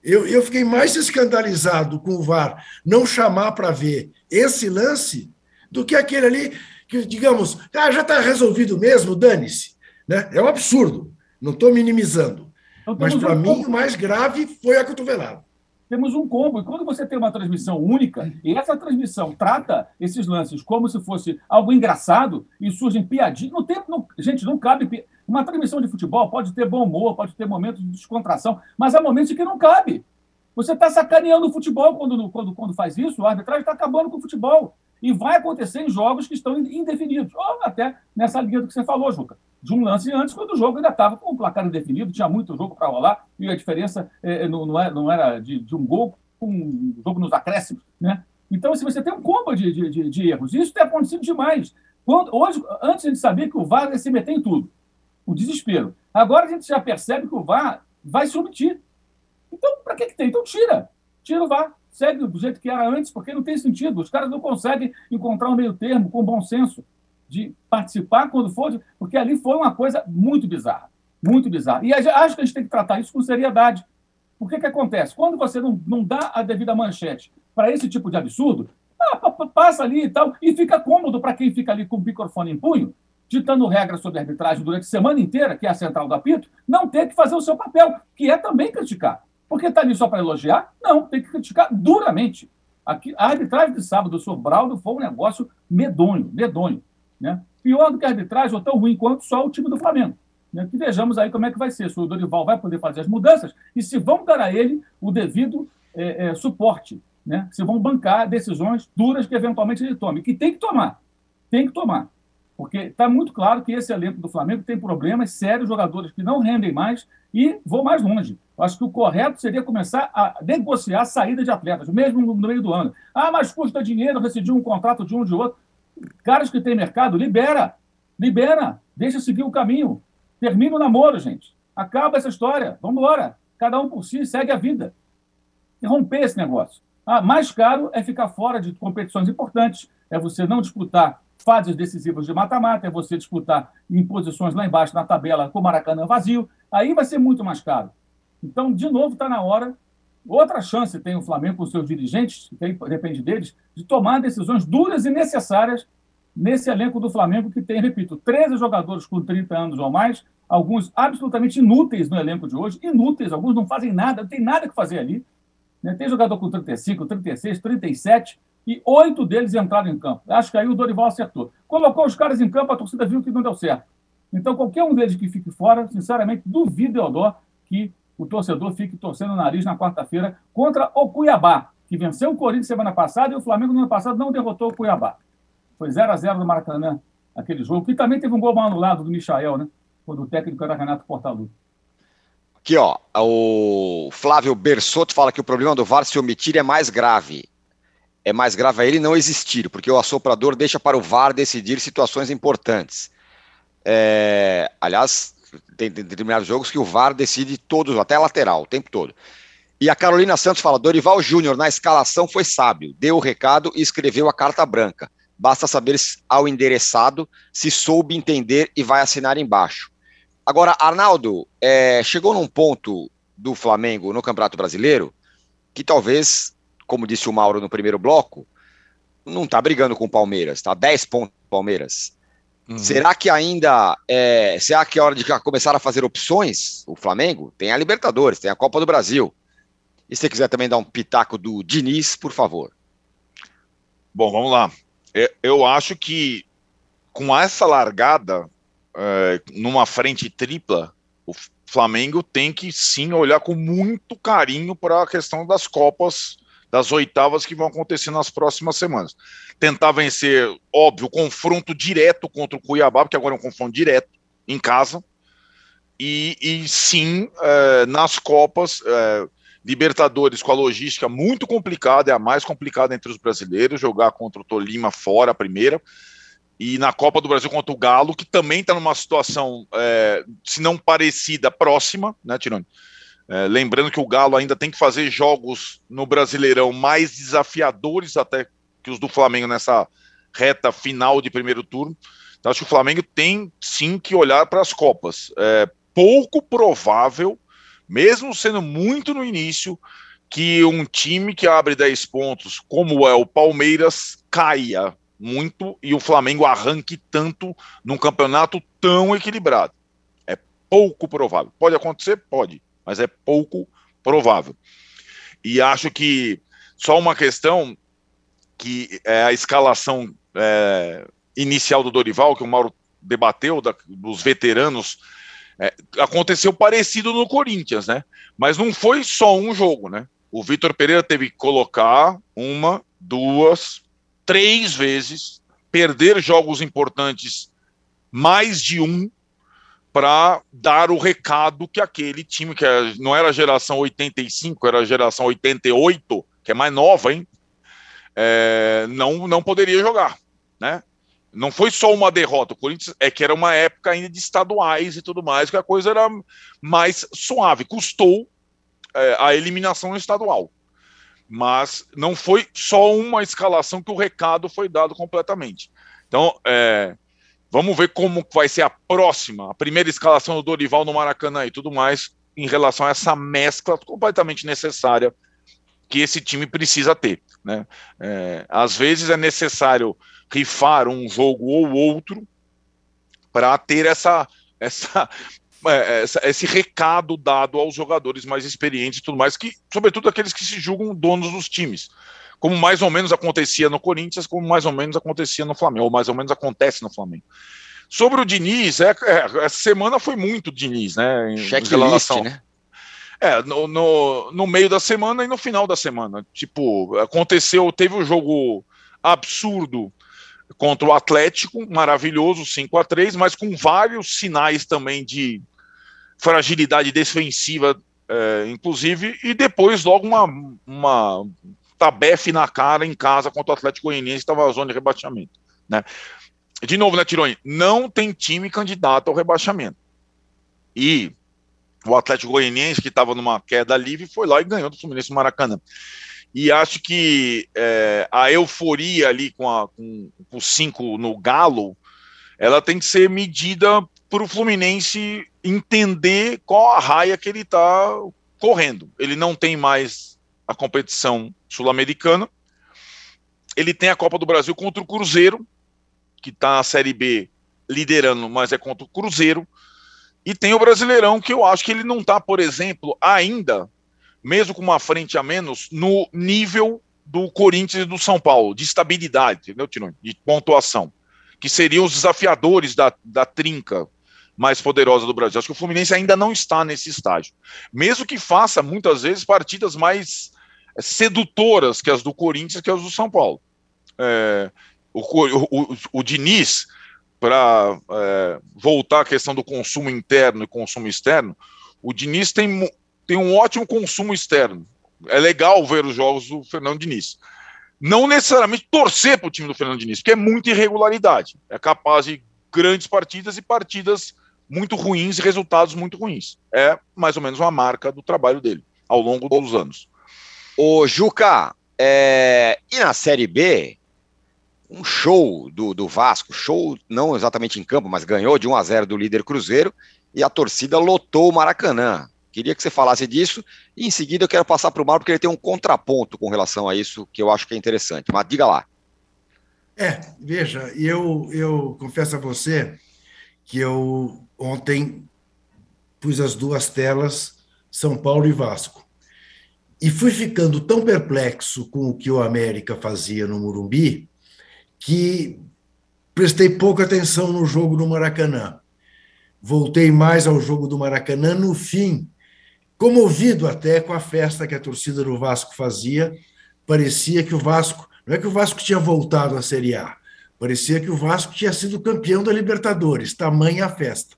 Eu, eu fiquei mais escandalizado com o VAR não chamar para ver esse lance do que aquele ali que, digamos, ah, já está resolvido mesmo, dane-se. Né? É um absurdo, não estou minimizando. Então, Mas, para mim, o mais grave foi a cotovelada temos um combo. E quando você tem uma transmissão única, e essa transmissão trata esses lances como se fosse algo engraçado, e surgem piadinhas. No tempo, não, gente, não cabe. Uma transmissão de futebol pode ter bom humor, pode ter momentos de descontração, mas há momentos em que não cabe. Você está sacaneando o futebol quando, quando, quando faz isso, o arbitragem está acabando com o futebol. E vai acontecer em jogos que estão indefinidos. Ou até nessa linha do que você falou, Juca de um lance antes, quando o jogo ainda estava com o placar indefinido, tinha muito jogo para rolar, e a diferença é, não, não, era, não era de, de, um gol com um jogo nos acréscimos. Né? Então, se assim, você tem um combo de, de, de erros, isso tem acontecido demais. Quando, hoje, antes a gente sabia que o VAR ia se meter em tudo, o desespero. Agora a gente já percebe que o VAR vai se omitir. Então, para que, que tem? Então, tira. Tira o VAR. Segue do jeito que era antes, porque não tem sentido. Os caras não conseguem encontrar um meio termo com bom senso de participar quando for, porque ali foi uma coisa muito bizarra, muito bizarra. E acho que a gente tem que tratar isso com seriedade. O que, que acontece? Quando você não, não dá a devida manchete para esse tipo de absurdo, ah, passa ali e tal, e fica cômodo para quem fica ali com o microfone em punho, ditando regras sobre arbitragem durante a semana inteira, que é a central do apito, não ter que fazer o seu papel, que é também criticar. Porque está ali só para elogiar? Não, tem que criticar duramente. Aqui, a arbitragem de sábado do Sr. Braudo foi um negócio medonho, medonho. Né? Pior do que a arbitragem, ou tão ruim quanto só o time do Flamengo. Né? Que vejamos aí como é que vai ser, se o Dorival vai poder fazer as mudanças e se vão dar a ele o devido é, é, suporte, né? se vão bancar decisões duras que eventualmente ele tome, que tem que tomar, tem que tomar. Porque está muito claro que esse elenco do Flamengo tem problemas sérios, jogadores que não rendem mais, e vou mais longe. Acho que o correto seria começar a negociar a saída de atletas, mesmo no meio do ano. Ah, mas custa dinheiro decidir um contrato de um de outro. Caras que têm mercado, libera. Libera. Deixa seguir o caminho. Termina o namoro, gente. Acaba essa história. Vamos embora. Cada um por si, segue a vida. E romper esse negócio. Ah, mais caro é ficar fora de competições importantes, é você não disputar fases decisivas de mata-mata, é você disputar em posições lá embaixo na tabela com o Maracanã vazio. Aí vai ser muito mais caro. Então, de novo, está na hora Outra chance tem o Flamengo com seus dirigentes, tem, depende deles, de tomar decisões duras e necessárias nesse elenco do Flamengo, que tem, repito, 13 jogadores com 30 anos ou mais, alguns absolutamente inúteis no elenco de hoje, inúteis, alguns não fazem nada, não tem nada que fazer ali. Né? Tem jogador com 35, 36, 37, e oito deles entraram em campo. Acho que aí o Dorival acertou. Colocou os caras em campo, a torcida viu que não deu certo. Então, qualquer um deles que fique fora, sinceramente, duvido, Eudó, que o torcedor fique torcendo o nariz na quarta-feira contra o Cuiabá, que venceu o Corinthians semana passada e o Flamengo no ano passado não derrotou o Cuiabá. Foi 0 a 0 no Maracanã, aquele jogo, que também teve um gol mal anulado do Michael, né? quando o técnico era Renato Portaluppi. Aqui, ó, o Flávio Bersotto fala que o problema do VAR se omitir é mais grave. É mais grave a ele não existir, porque o assoprador deixa para o VAR decidir situações importantes. É, aliás, tem, tem determinados jogos que o VAR decide todos, até lateral, o tempo todo. E a Carolina Santos fala: Dorival Júnior, na escalação, foi sábio, deu o recado e escreveu a carta branca. Basta saber ao endereçado se soube entender e vai assinar embaixo. Agora, Arnaldo, é, chegou num ponto do Flamengo no Campeonato Brasileiro que talvez, como disse o Mauro no primeiro bloco, não está brigando com o Palmeiras, está 10 pontos Palmeiras. Uhum. Será que ainda é, será que é hora de começar a fazer opções? O Flamengo tem a Libertadores, tem a Copa do Brasil. E se você quiser também dar um pitaco do Diniz, por favor. Bom, vamos lá. É, eu acho que com essa largada, é, numa frente tripla, o Flamengo tem que sim olhar com muito carinho para a questão das Copas, das oitavas que vão acontecer nas próximas semanas. Tentar vencer, óbvio, confronto direto contra o Cuiabá, porque agora é um confronto direto em casa. E, e sim, é, nas Copas, é, Libertadores com a logística muito complicada, é a mais complicada entre os brasileiros, jogar contra o Tolima fora a primeira e na Copa do Brasil contra o Galo, que também está numa situação, é, se não parecida, próxima, né, Tirone? É, lembrando que o Galo ainda tem que fazer jogos no Brasileirão mais desafiadores até que os do Flamengo nessa reta final de primeiro turno. Então, acho que o Flamengo tem sim que olhar para as Copas. É pouco provável, mesmo sendo muito no início, que um time que abre 10 pontos, como é o Palmeiras, caia muito e o Flamengo arranque tanto num campeonato tão equilibrado. É pouco provável. Pode acontecer? Pode, mas é pouco provável. E acho que só uma questão que é a escalação é, inicial do Dorival, que o Mauro debateu, da, dos veteranos, é, aconteceu parecido no Corinthians, né? Mas não foi só um jogo, né? O Vitor Pereira teve que colocar uma, duas, três vezes, perder jogos importantes mais de um para dar o recado que aquele time, que é, não era geração 85, era a geração 88, que é mais nova, hein? É, não, não poderia jogar, né? Não foi só uma derrota, o Corinthians é que era uma época ainda de estaduais e tudo mais, que a coisa era mais suave, custou é, a eliminação estadual mas não foi só uma escalação que o recado foi dado completamente. Então, é, vamos ver como vai ser a próxima, a primeira escalação do Dorival no Maracanã e tudo mais, em relação a essa mescla completamente necessária que esse time precisa ter. Né? É, às vezes é necessário rifar um jogo ou outro para ter essa, essa é, é esse recado dado aos jogadores mais experientes e tudo mais, que, sobretudo aqueles que se julgam donos dos times. Como mais ou menos acontecia no Corinthians, como mais ou menos acontecia no Flamengo, ou mais ou menos acontece no Flamengo. Sobre o Diniz, é, é, essa semana foi muito Diniz, né? Em, Checklist, né? É, no, no, no, meio da semana e no final da semana. Tipo, aconteceu, teve o um jogo absurdo contra o Atlético, maravilhoso, 5 a 3 mas com vários sinais também de fragilidade defensiva, é, inclusive, e depois logo uma, uma tabefe na cara em casa contra o Atlético Goianiense, estava na zona de rebaixamento. Né? De novo, né, Tironi? Não tem time candidato ao rebaixamento. E o Atlético Goianiense, que estava numa queda livre, foi lá e ganhou do Fluminense Maracanã. E acho que é, a euforia ali com, a, com, com o 5 no Galo, ela tem que ser medida para o Fluminense entender qual a raia que ele está correndo. Ele não tem mais a competição sul-americana, ele tem a Copa do Brasil contra o Cruzeiro, que está na Série B liderando, mas é contra o Cruzeiro, e tem o Brasileirão, que eu acho que ele não está, por exemplo, ainda, mesmo com uma frente a menos, no nível do Corinthians e do São Paulo, de estabilidade, entendeu? De pontuação, que seriam os desafiadores da, da trinca mais poderosa do Brasil. Acho que o Fluminense ainda não está nesse estágio. Mesmo que faça, muitas vezes, partidas mais sedutoras que as do Corinthians que as do São Paulo. É, o, o, o, Diniz, para é, voltar à questão do consumo interno e consumo externo, o Diniz tem, tem um ótimo consumo externo. É legal ver os jogos do Fernando Diniz. Não necessariamente torcer para o time do Fernando Diniz, porque é muita irregularidade. É capaz de grandes partidas e partidas muito ruins e resultados muito ruins. É mais ou menos uma marca do trabalho dele ao longo dos anos. Ô, Juca, é... e na Série B, um show do, do Vasco, show não exatamente em campo, mas ganhou de 1 a 0 do líder Cruzeiro e a torcida lotou o Maracanã. Queria que você falasse disso e em seguida eu quero passar para o Mauro porque ele tem um contraponto com relação a isso que eu acho que é interessante. Mas diga lá. É, veja, eu, eu confesso a você que eu ontem pus as duas telas, São Paulo e Vasco. E fui ficando tão perplexo com o que o América fazia no Murumbi que prestei pouca atenção no jogo do Maracanã. Voltei mais ao jogo do Maracanã no fim, comovido até com a festa que a torcida do Vasco fazia. Parecia que o Vasco, não é que o Vasco tinha voltado à Série A, parecia que o Vasco tinha sido campeão da Libertadores, tamanha a festa.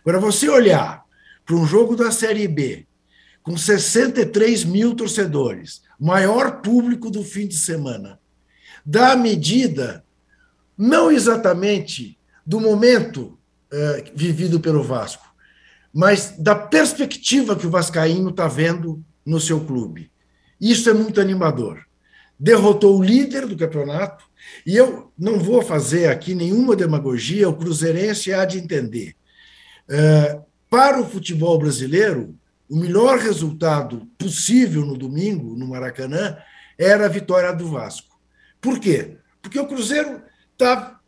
Agora, você olhar para um jogo da Série B, com 63 mil torcedores, maior público do fim de semana, da medida, não exatamente do momento uh, vivido pelo Vasco, mas da perspectiva que o Vascaíno está vendo no seu clube. Isso é muito animador. Derrotou o líder do campeonato, e eu não vou fazer aqui nenhuma demagogia, o Cruzeirense há de entender. Uh, para o futebol brasileiro, o melhor resultado possível no domingo, no Maracanã, era a vitória do Vasco. Por quê? Porque o Cruzeiro está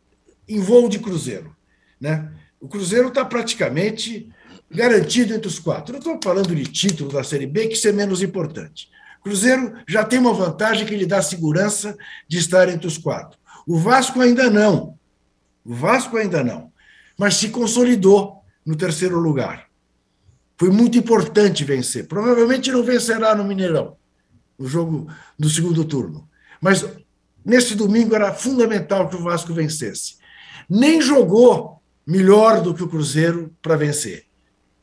em voo de Cruzeiro. Né? O Cruzeiro está praticamente garantido entre os quatro. Não estou falando de título da Série B, que isso é menos importante. O Cruzeiro já tem uma vantagem que lhe dá segurança de estar entre os quatro. O Vasco ainda não. O Vasco ainda não. Mas se consolidou no terceiro lugar. Foi muito importante vencer. Provavelmente não vencerá no Mineirão, no jogo do segundo turno. Mas Nesse domingo era fundamental que o Vasco vencesse. Nem jogou melhor do que o Cruzeiro para vencer,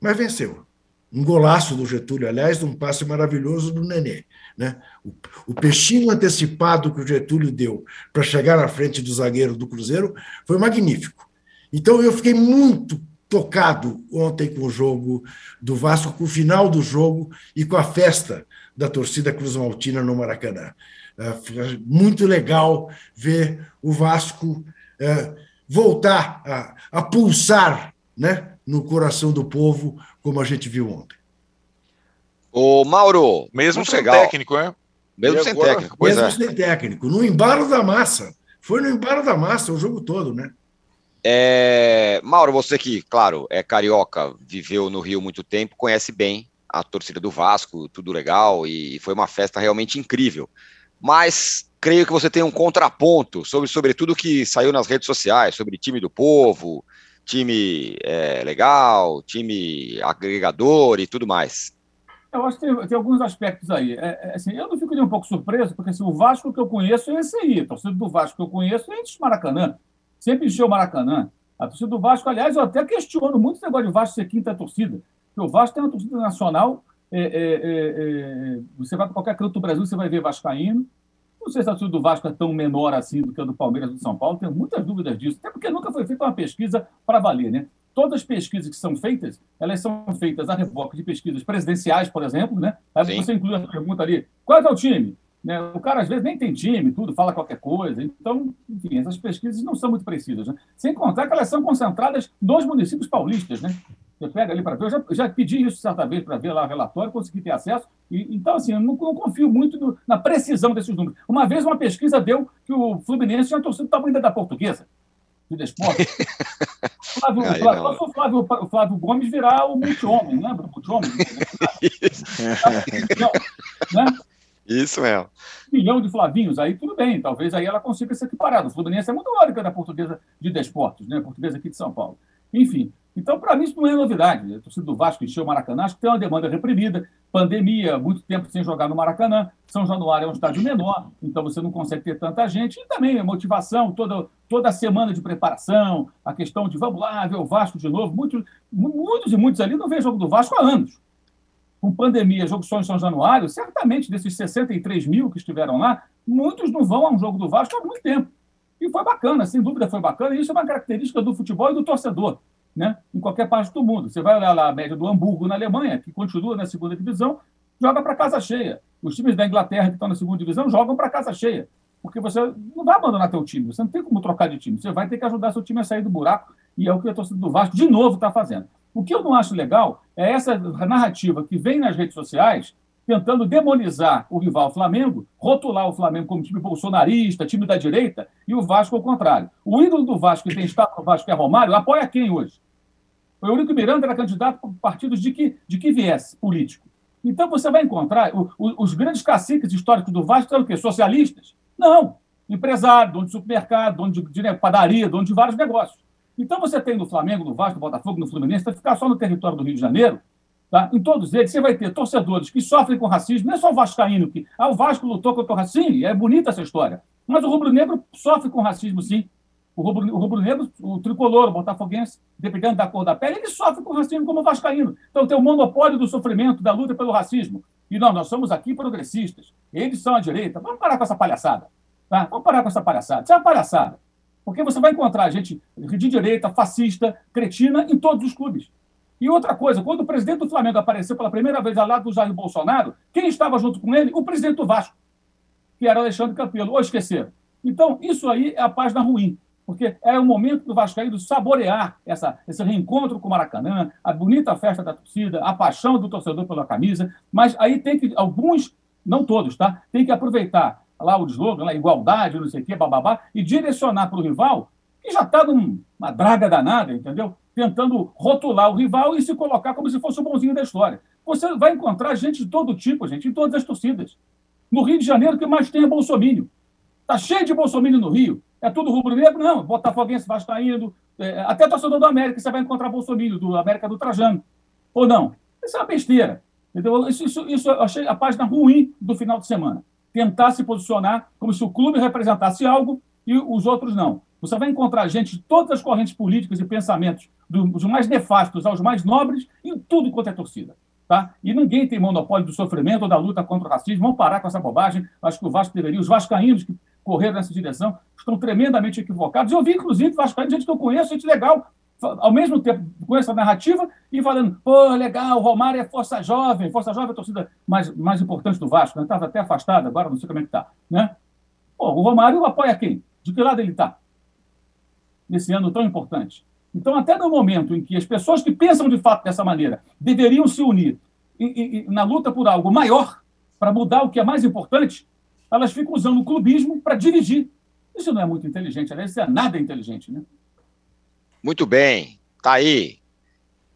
mas venceu. Um golaço do Getúlio, aliás, um passe maravilhoso do Nenê. Né? O, o peixinho antecipado que o Getúlio deu para chegar na frente do zagueiro do Cruzeiro foi magnífico. Então eu fiquei muito tocado ontem com o jogo do Vasco, com o final do jogo e com a festa da torcida Cruz Maltina no Maracanã. É, muito legal ver o Vasco é, voltar a, a pulsar né, no coração do povo, como a gente viu ontem. O Mauro, mesmo sem legal. técnico, é? Mesmo e sem agora, técnico, pois mesmo é. sem técnico, no embalo da massa. Foi no embalo da massa o jogo todo, né? É... Mauro, você que, claro, é carioca, viveu no Rio muito tempo, conhece bem a torcida do Vasco, tudo legal, e foi uma festa realmente incrível mas creio que você tem um contraponto sobre, tudo que saiu nas redes sociais, sobre time do povo, time é, legal, time agregador e tudo mais. Eu acho que tem, tem alguns aspectos aí. É, é, assim, eu não fico nem um pouco surpreso, porque assim, o Vasco que eu conheço é esse aí. A torcida do Vasco que eu conheço é de Maracanã. Sempre encheu o Maracanã. A torcida do Vasco, aliás, eu até questiono muito esse negócio de Vasco ser quinta torcida. Porque o Vasco tem uma torcida nacional é, é, é, é, você vai para qualquer canto do Brasil, você vai ver Vascaíno. Não sei se a torcida do Vasco é tão menor assim do que a do Palmeiras do São Paulo, tenho muitas dúvidas disso, até porque nunca foi feita uma pesquisa para valer, né? Todas as pesquisas que são feitas, elas são feitas a reboque de pesquisas presidenciais, por exemplo, né? Aí Sim. você inclui a pergunta ali, qual é o time? Né? O cara, às vezes, nem tem time, tudo, fala qualquer coisa. Então, enfim, essas pesquisas não são muito precisas. Né? Sem contar que elas são concentradas nos municípios paulistas, né? Você pega ali para ver. Eu já, já, pedi isso certa vez para ver lá o relatório, consegui ter acesso. E, então, assim, eu não, não confio muito no, na precisão desses números. Uma vez, uma pesquisa deu que o Fluminense tinha torcido do tamanho da portuguesa. Do desporto. Flávio, Aí, Flávio, o, Flávio, o Flávio Gomes virar o multi-homem, lembra? O multi-homem. né? Isso mesmo. Um milhão de Flavinhos, aí tudo bem, talvez aí ela consiga ser equiparada. O Fluminense é muito maior que a da portuguesa de desportos, né? Portuguesa aqui de São Paulo. Enfim, Então, para mim, isso não é novidade. A torcida do Vasco encheu o Maracanã, acho que tem uma demanda reprimida, pandemia, muito tempo sem jogar no Maracanã. São Januário é um estádio menor, então você não consegue ter tanta gente. E também a motivação, toda, toda a semana de preparação, a questão de vamos lá ver o Vasco de novo. Muitos, muitos e muitos ali não veem jogo do Vasco há anos. Com pandemia, jogo só em São Januário, certamente desses 63 mil que estiveram lá, muitos não vão a um jogo do Vasco há muito tempo. E foi bacana, sem dúvida foi bacana. E isso é uma característica do futebol e do torcedor né, em qualquer parte do mundo. Você vai olhar lá a média do Hamburgo na Alemanha, que continua na segunda divisão, joga para casa cheia. Os times da Inglaterra que estão na segunda divisão jogam para casa cheia. Porque você não vai abandonar teu time, você não tem como trocar de time. Você vai ter que ajudar seu time a sair do buraco, e é o que a torcida do Vasco, de novo, está fazendo. O que eu não acho legal é essa narrativa que vem nas redes sociais tentando demonizar o rival Flamengo, rotular o Flamengo como time bolsonarista, time da direita, e o Vasco ao contrário. O ídolo do Vasco, que tem estado no Vasco, é Romário, apoia quem hoje? O Eurico Miranda era candidato por partidos de que, de que viesse político. Então você vai encontrar o, o, os grandes caciques históricos do Vasco são o quê? Socialistas? Não. Empresário, dono de supermercado, dono de, de padaria, dono de vários negócios. Então você tem no Flamengo, no Vasco, no Botafogo, no Fluminense, vai ficar só no território do Rio de Janeiro, Tá? Em todos eles, você vai ter torcedores que sofrem com racismo, não é só o Vascaíno que. Ah, o Vasco lutou contra o racismo, é bonita essa história. Mas o rubro-negro sofre com racismo, sim. O rubro-negro, o, rubro o tricolor, o botafoguense, dependendo da cor da pele, ele sofre com racismo como o Vascaíno. Então tem o monopólio do sofrimento, da luta pelo racismo. E não, nós somos aqui progressistas. Eles são a direita. Vamos parar com essa palhaçada. Tá? Vamos parar com essa palhaçada. Isso é uma palhaçada. Porque você vai encontrar gente de direita, fascista, cretina em todos os clubes. E outra coisa, quando o presidente do Flamengo apareceu pela primeira vez ao lado do Jair Bolsonaro, quem estava junto com ele? O presidente do Vasco, que era Alexandre Campelo. Ou esqueceram. Então, isso aí é a página ruim, porque é o momento do Vascaíno saborear essa, esse reencontro com o Maracanã, a bonita festa da torcida, a paixão do torcedor pela camisa, mas aí tem que, alguns, não todos, tá? Tem que aproveitar lá o slogan, lá, igualdade, não sei o quê, bababá, e direcionar para o rival, que já está numa draga danada, entendeu? tentando rotular o rival e se colocar como se fosse o bonzinho da história. Você vai encontrar gente de todo tipo, gente, em todas as torcidas. No Rio de Janeiro, o que mais tem é Bolsonaro. Está cheio de Bolsonaro no Rio. É tudo rubro-negro? Não. Botafoguense, Vascaíno, é, até torcedor do América, você vai encontrar Bolsonaro, do América do Trajano. Ou não? Isso é uma besteira. Entendeu? Isso, isso, isso eu achei a página ruim do final de semana. Tentar se posicionar como se o clube representasse algo e os outros não. Você vai encontrar gente de todas as correntes políticas e pensamentos dos mais nefastos aos mais nobres, em tudo quanto é torcida. Tá? E ninguém tem monopólio do sofrimento ou da luta contra o racismo. Vamos parar com essa bobagem. Acho que o Vasco deveria, os vascaínos que correram nessa direção estão tremendamente equivocados. Eu vi, inclusive, vascaínos, gente que eu conheço, gente legal, ao mesmo tempo com essa narrativa e falando, pô, legal, o Romário é força jovem, força jovem é a torcida mais, mais importante do Vasco, né? Estava até afastado, agora não sei como é que está. Né? Pô, o Romário apoia quem? De que lado ele está? Nesse ano tão importante. Então, até no momento em que as pessoas que pensam de fato dessa maneira deveriam se unir e, e, na luta por algo maior, para mudar o que é mais importante, elas ficam usando o clubismo para dirigir. Isso não é muito inteligente, aliás, isso é nada inteligente, né? Muito bem, tá aí.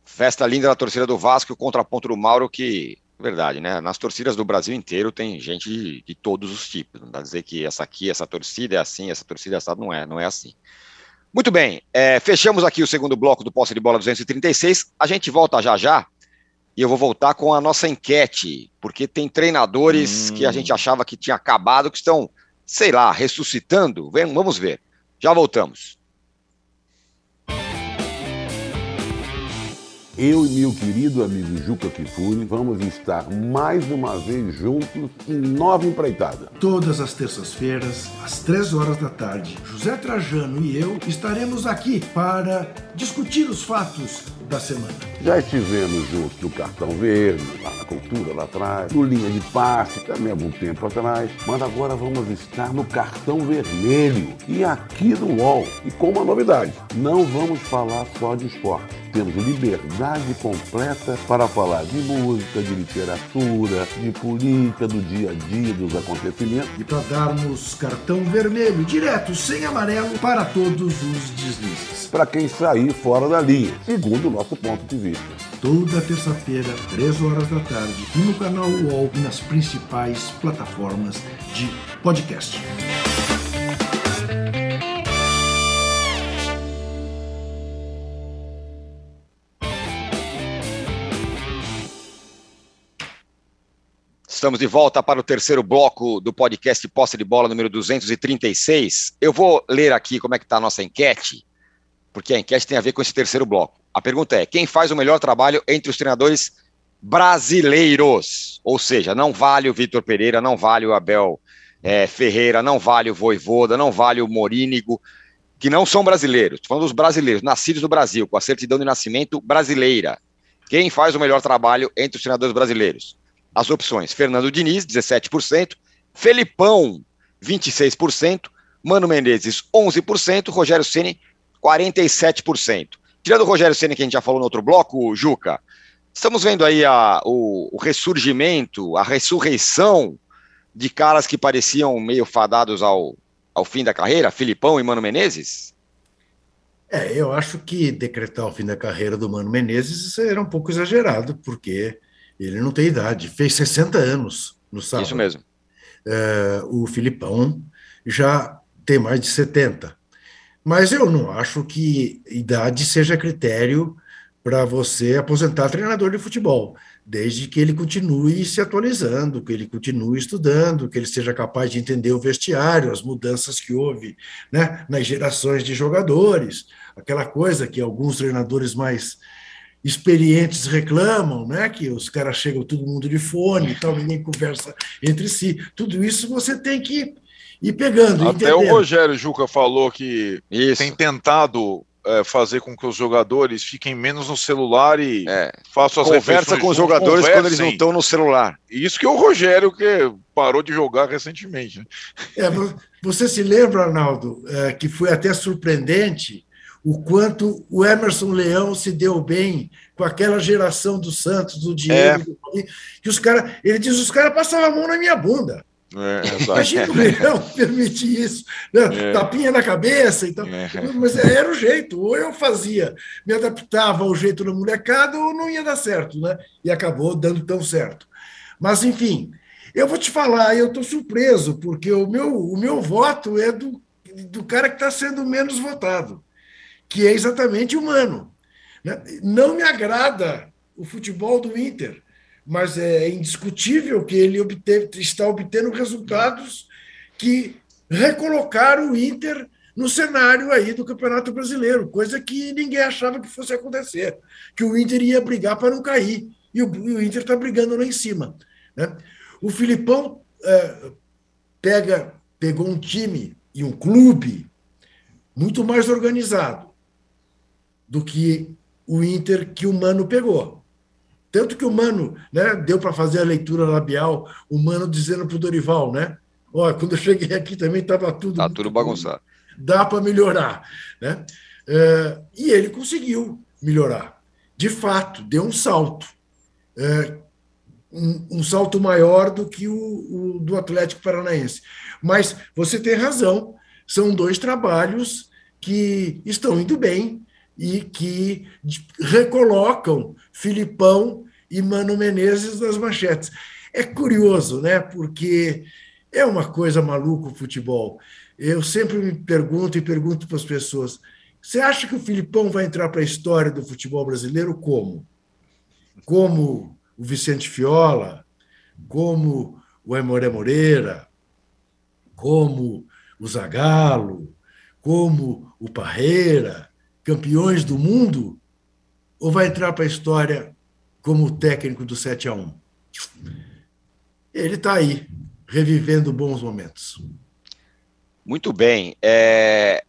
Festa linda da torcida do Vasco, o contraponto do Mauro, que, verdade, né? Nas torcidas do Brasil inteiro tem gente de, de todos os tipos. Não dá dizer que essa aqui, essa torcida é assim, essa torcida é essa não é, não é assim. Muito bem, é, fechamos aqui o segundo bloco do Posse de Bola 236. A gente volta já já e eu vou voltar com a nossa enquete, porque tem treinadores hum. que a gente achava que tinha acabado, que estão, sei lá, ressuscitando. Vamos ver. Já voltamos. Eu e meu querido amigo Juca Kifuri vamos estar mais uma vez juntos em nova empreitada. Todas as terças-feiras, às três horas da tarde, José Trajano e eu estaremos aqui para discutir os fatos da semana. Já estivemos juntos no Cartão Verde, lá na Cultura, lá atrás, no Linha de Passe, também há algum tempo atrás, mas agora vamos estar no Cartão Vermelho e aqui no UOL. E com uma novidade, não vamos falar só de esporte temos liberdade completa para falar de música, de literatura, de política, do dia a dia, dos acontecimentos. E para darmos cartão vermelho, direto, sem amarelo, para todos os deslizes. Para quem sair fora da linha, segundo o nosso ponto de vista. Toda terça-feira, 3 horas da tarde, e no canal UOL e nas principais plataformas de podcast. Estamos de volta para o terceiro bloco do podcast Posse de Bola número 236. Eu vou ler aqui como é que está a nossa enquete porque a enquete tem a ver com esse terceiro bloco. A pergunta é: quem faz o melhor trabalho entre os treinadores brasileiros? Ou seja, não vale o Vitor Pereira, não vale o Abel é, Ferreira, não vale o Voivoda, não vale o Morínigo, que não são brasileiros. Estou falando dos brasileiros, nascidos no Brasil, com a certidão de nascimento brasileira. Quem faz o melhor trabalho entre os treinadores brasileiros? As opções: Fernando Diniz, 17%, Felipão, 26%, Mano Menezes, 11%, Rogério Ceni, 47%. Tirando o Rogério Ceni que a gente já falou no outro bloco, Juca, estamos vendo aí a, o, o ressurgimento, a ressurreição de caras que pareciam meio fadados ao, ao fim da carreira, Filipão e Mano Menezes? É, eu acho que decretar o fim da carreira do Mano Menezes era um pouco exagerado, porque ele não tem idade, fez 60 anos no sábado. Isso mesmo. É, o Filipão já tem mais de 70. Mas eu não acho que idade seja critério para você aposentar treinador de futebol, desde que ele continue se atualizando, que ele continue estudando, que ele seja capaz de entender o vestiário, as mudanças que houve né, nas gerações de jogadores, aquela coisa que alguns treinadores mais experientes reclamam, né? Que os caras chegam todo mundo de fone e tal, ninguém conversa entre si. Tudo isso você tem que ir pegando. Até entendendo. o Rogério Juca falou que isso. tem tentado é, fazer com que os jogadores fiquem menos no celular e é. façam as Conversa com os jogadores conversem. quando eles não estão no celular. Isso que é o Rogério que parou de jogar recentemente. Né? É, você se lembra, Arnaldo, é, que foi até surpreendente o quanto o Emerson Leão se deu bem com aquela geração do Santos, do Diego, é. que os caras, ele diz, os caras passavam a mão na minha bunda. É, Imagina o Leão permitir isso, né? é. tapinha na cabeça e tal. É. Mas era o jeito, ou eu fazia, me adaptava ao jeito da molecada, ou não ia dar certo, né? E acabou dando tão certo. Mas, enfim, eu vou te falar, eu estou surpreso, porque o meu, o meu voto é do, do cara que está sendo menos votado que é exatamente humano. Né? Não me agrada o futebol do Inter, mas é indiscutível que ele obteve, está obtendo resultados que recolocaram o Inter no cenário aí do Campeonato Brasileiro, coisa que ninguém achava que fosse acontecer, que o Inter ia brigar para não cair, e o, e o Inter está brigando lá em cima. Né? O Filipão é, pega, pegou um time e um clube muito mais organizado, do que o Inter que o Mano pegou. Tanto que o Mano né, deu para fazer a leitura labial, o Mano dizendo para o Dorival, né? Olha, quando eu cheguei aqui também estava tudo. Está tudo bagunçado. Dá para melhorar. Né? É, e ele conseguiu melhorar. De fato, deu um salto. É, um, um, salto maior do que o, o do Atlético Paranaense. Mas você tem razão, são dois trabalhos que estão indo bem, e que recolocam Filipão e Mano Menezes nas manchetes. É curioso, né? Porque é uma coisa maluca o futebol. Eu sempre me pergunto e pergunto para as pessoas: você acha que o Filipão vai entrar para a história do futebol brasileiro como? Como o Vicente Fiola, como o Aimoré Moreira, como o Zagallo, como o Parreira, campeões do mundo ou vai entrar para a história como técnico do 7 a 1 Ele está aí, revivendo bons momentos. Muito bem. É...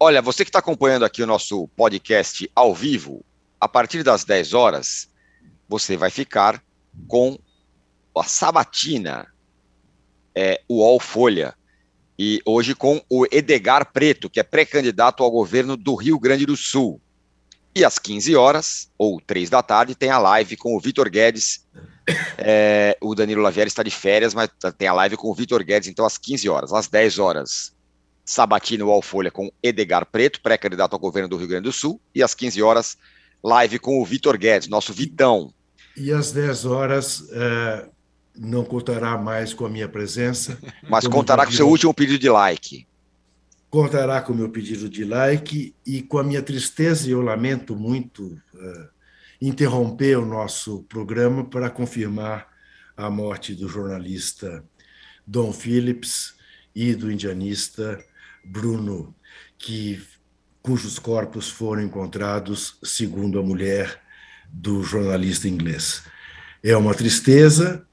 Olha, você que está acompanhando aqui o nosso podcast ao vivo, a partir das 10 horas, você vai ficar com a sabatina, é, o All Folha, e hoje com o Edgar Preto, que é pré-candidato ao governo do Rio Grande do Sul. E às 15 horas, ou 3 da tarde, tem a live com o Vitor Guedes. É, o Danilo Lavieri está de férias, mas tem a live com o Vitor Guedes, então às 15 horas. Às 10 horas, Sabatino Alfolha com Edgar Preto, pré-candidato ao governo do Rio Grande do Sul. E às 15 horas, live com o Vitor Guedes, nosso Vitão. E às 10 horas, é, não contará mais com a minha presença. Mas contará com o seu último pedido de like. Contará com o meu pedido de like e com a minha tristeza, e eu lamento muito uh, interromper o nosso programa para confirmar a morte do jornalista Don Phillips e do indianista Bruno, que cujos corpos foram encontrados, segundo a mulher do jornalista inglês. É uma tristeza,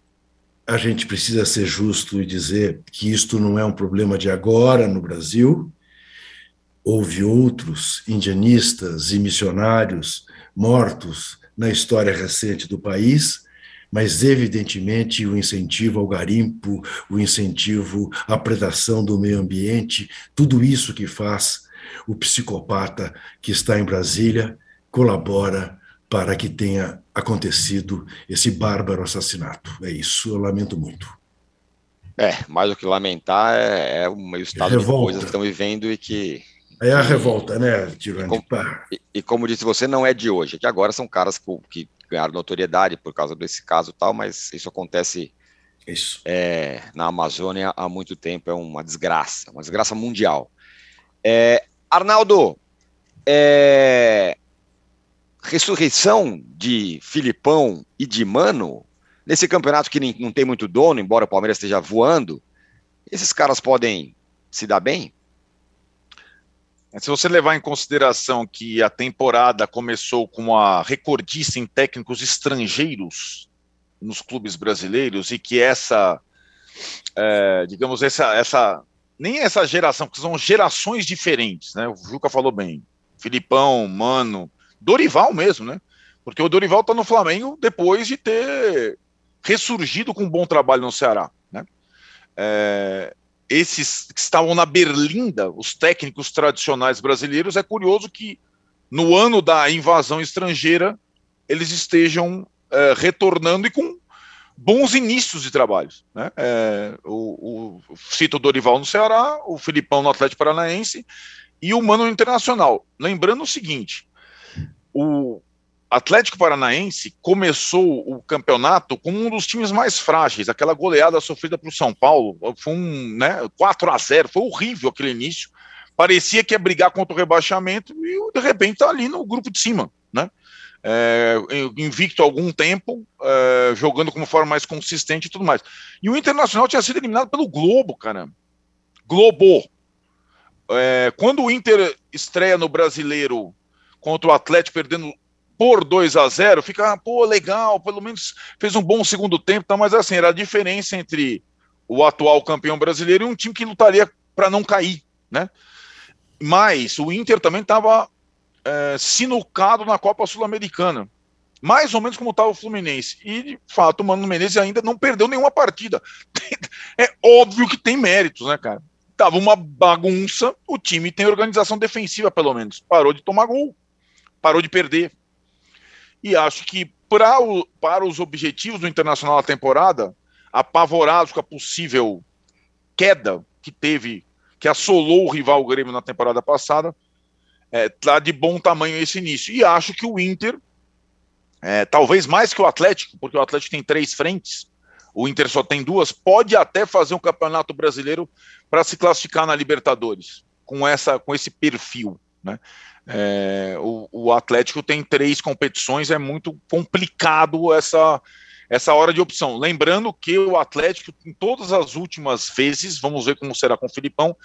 a gente precisa ser justo e dizer que isto não é um problema de agora no Brasil. Houve outros indianistas e missionários mortos na história recente do país, mas evidentemente o incentivo ao garimpo, o incentivo à predação do meio ambiente, tudo isso que faz o psicopata que está em Brasília colabora para que tenha acontecido esse bárbaro assassinato. É isso, eu lamento muito. É, mais do que lamentar, é, é um estado revolta. de coisas que estão vivendo e que. É a revolta, né, Tirone? E, como, e, e como disse você, não é de hoje, é que agora são caras que, que ganharam notoriedade por causa desse caso tal, mas isso acontece isso. É, na Amazônia há muito tempo, é uma desgraça, uma desgraça mundial. É, Arnaldo, é, ressurreição de Filipão e de Mano, nesse campeonato que não tem muito dono, embora o Palmeiras esteja voando, esses caras podem se dar bem? Se você levar em consideração que a temporada começou com a recordista em técnicos estrangeiros nos clubes brasileiros e que essa, é, digamos, essa, essa, nem essa geração, porque são gerações diferentes, né? O Juca falou bem. Filipão, Mano, Dorival mesmo, né? Porque o Dorival está no Flamengo depois de ter ressurgido com um bom trabalho no Ceará, né? É, esses que estavam na berlinda, os técnicos tradicionais brasileiros, é curioso que no ano da invasão estrangeira eles estejam é, retornando e com bons inícios de trabalho. Né? É, o, o, cito o Dorival no Ceará, o Filipão no Atlético Paranaense e o Mano no Internacional. Lembrando o seguinte: o Atlético Paranaense começou o campeonato como um dos times mais frágeis. Aquela goleada sofrida para o São Paulo foi um né, 4 a 0 foi horrível aquele início. Parecia que ia brigar contra o rebaixamento e de repente está ali no grupo de cima, né? É, invicto algum tempo, é, jogando como forma mais consistente e tudo mais. E o Internacional tinha sido eliminado pelo Globo, cara. Globo. É, quando o Inter estreia no Brasileiro contra o Atlético perdendo por 2 a 0 fica, pô, legal, pelo menos fez um bom segundo tempo, tá, mas assim, era a diferença entre o atual campeão brasileiro e um time que lutaria para não cair, né? Mas o Inter também estava é, sinucado na Copa Sul-Americana, mais ou menos como estava o Fluminense. E, de fato, o Mano Menezes ainda não perdeu nenhuma partida. É óbvio que tem méritos, né, cara? Tava uma bagunça, o time tem organização defensiva, pelo menos. Parou de tomar gol parou de perder. E acho que para, o, para os objetivos do Internacional na temporada, apavorados com a possível queda que teve, que assolou o rival Grêmio na temporada passada, é, tá de bom tamanho esse início. E acho que o Inter, é, talvez mais que o Atlético, porque o Atlético tem três frentes, o Inter só tem duas, pode até fazer um campeonato brasileiro para se classificar na Libertadores, com, essa, com esse perfil. Né? É, o, o, Atlético tem três competições, é muito complicado essa, essa hora de opção. Lembrando que o Atlético, em todas as últimas vezes, vamos ver como será com o Filipão,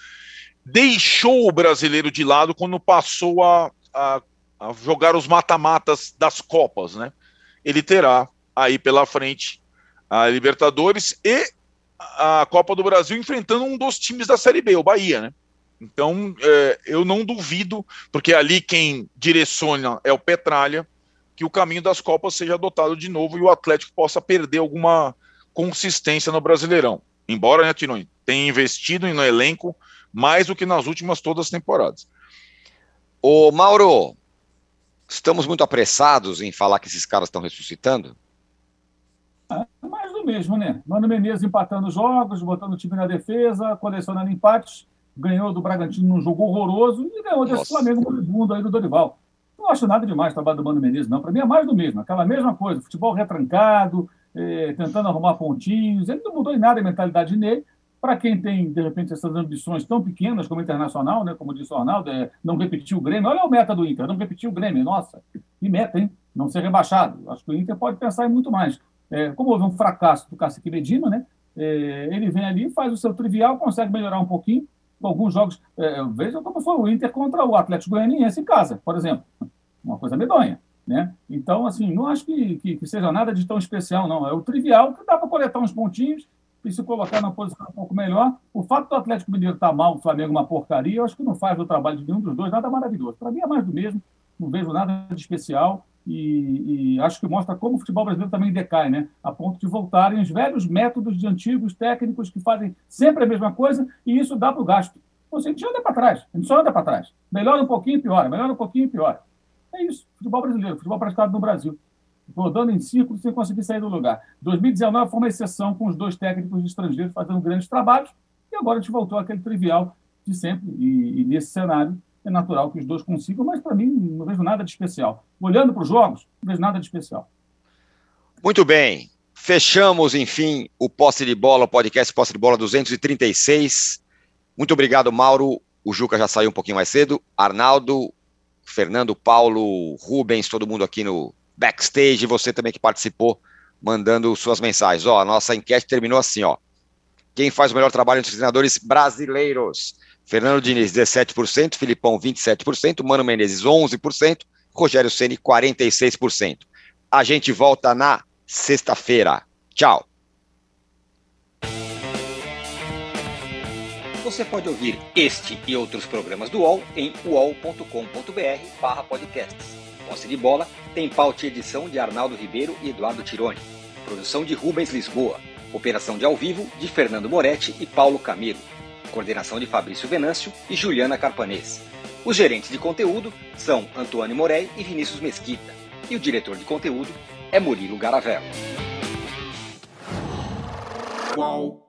deixou o brasileiro de lado quando passou a, a, a jogar os mata-matas das Copas, né? Ele terá aí pela frente a Libertadores e a Copa do Brasil enfrentando um dos times da Série B, o Bahia, né? Então, é, eu não duvido, porque ali quem direciona é o Petralha, que o caminho das Copas seja adotado de novo e o Atlético possa perder alguma consistência no Brasileirão. Embora, né, Tironi, tenha investido no elenco mais do que nas últimas todas as temporadas. Ô, Mauro, estamos muito apressados em falar que esses caras estão ressuscitando? É mais do mesmo, né? Mano Menezes empatando jogos, botando o time na defesa, colecionando empates ganhou do Bragantino num jogo horroroso e ganhou desse Nossa. Flamengo moribundo aí do Dorival. Não acho nada demais o trabalho do Mano Menezes, não. Para mim é mais do mesmo, aquela mesma coisa, futebol retrancado, eh, tentando arrumar pontinhos. Ele não mudou em nada a mentalidade nele. Para quem tem, de repente, essas ambições tão pequenas como internacional, né, como disse o Arnaldo, é, não repetir o Grêmio. Olha o meta do Inter, não repetir o Grêmio. Nossa, que meta, hein? Não ser rebaixado. Acho que o Inter pode pensar em muito mais. é, como houve um fracasso do Cacique Medina, né? É, ele vem ali, faz o seu trivial, consegue melhorar um pouquinho. Alguns jogos, é, como foi o Inter contra o Atlético Goianiense em casa, por exemplo. Uma coisa medonha. Né? Então, assim, não acho que, que, que, seja nada de tão especial, não. É o trivial que dá para coletar uns pontinhos e se colocar na posição um pouco melhor. O fato do Atlético Mineiro estar tá mal, o Flamengo uma porcaria, eu acho que não faz do trabalho de nenhum dos dois nada maravilhoso. Para mim é mais do mesmo, não vejo nada de especial e, e, acho que mostra como o futebol brasileiro também decai, né? A ponto de voltarem os velhos métodos de antigos técnicos que fazem sempre a mesma coisa e isso dá para o gasto. Seja, a gente anda para trás, a gente só anda para trás. Melhora um pouquinho e piora, melhora um pouquinho e piora. É isso, futebol brasileiro, futebol praticado no Brasil. Rodando em círculos sem conseguir sair do lugar. 2019 foi uma exceção com os dois técnicos estrangeiros fazendo grandes trabalhos e agora a gente voltou àquele trivial de sempre. E, e nesse cenário é natural que os dois consigam, mas para mim não vejo nada de especial. Olhando para os jogos, não vejo nada de especial. Muito bem. Fechamos, enfim, o Posse de Bola, o podcast Posse de Bola 236. Muito obrigado, Mauro. O Juca já saiu um pouquinho mais cedo. Arnaldo, Fernando, Paulo, Rubens, todo mundo aqui no backstage. Você também que participou, mandando suas mensagens. Ó, a nossa enquete terminou assim, ó. Quem faz o melhor trabalho entre os treinadores brasileiros? Fernando Diniz, 17%, Filipão, 27%, Mano Menezes, 11%, Rogério Ceni 46%. A gente volta na sexta-feira. Tchau. Você pode ouvir este e outros programas do UOL em uol.com.br podcasts. Posse de bola tem pauta e edição de Arnaldo Ribeiro e Eduardo Tironi. Produção de Rubens Lisboa. Operação de ao vivo de Fernando Moretti e Paulo Camilo coordenação de Fabrício Venâncio e Juliana Carpanês. Os gerentes de conteúdo são Antônio Morei e Vinícius Mesquita, e o diretor de conteúdo é Murilo Garavello. Qual?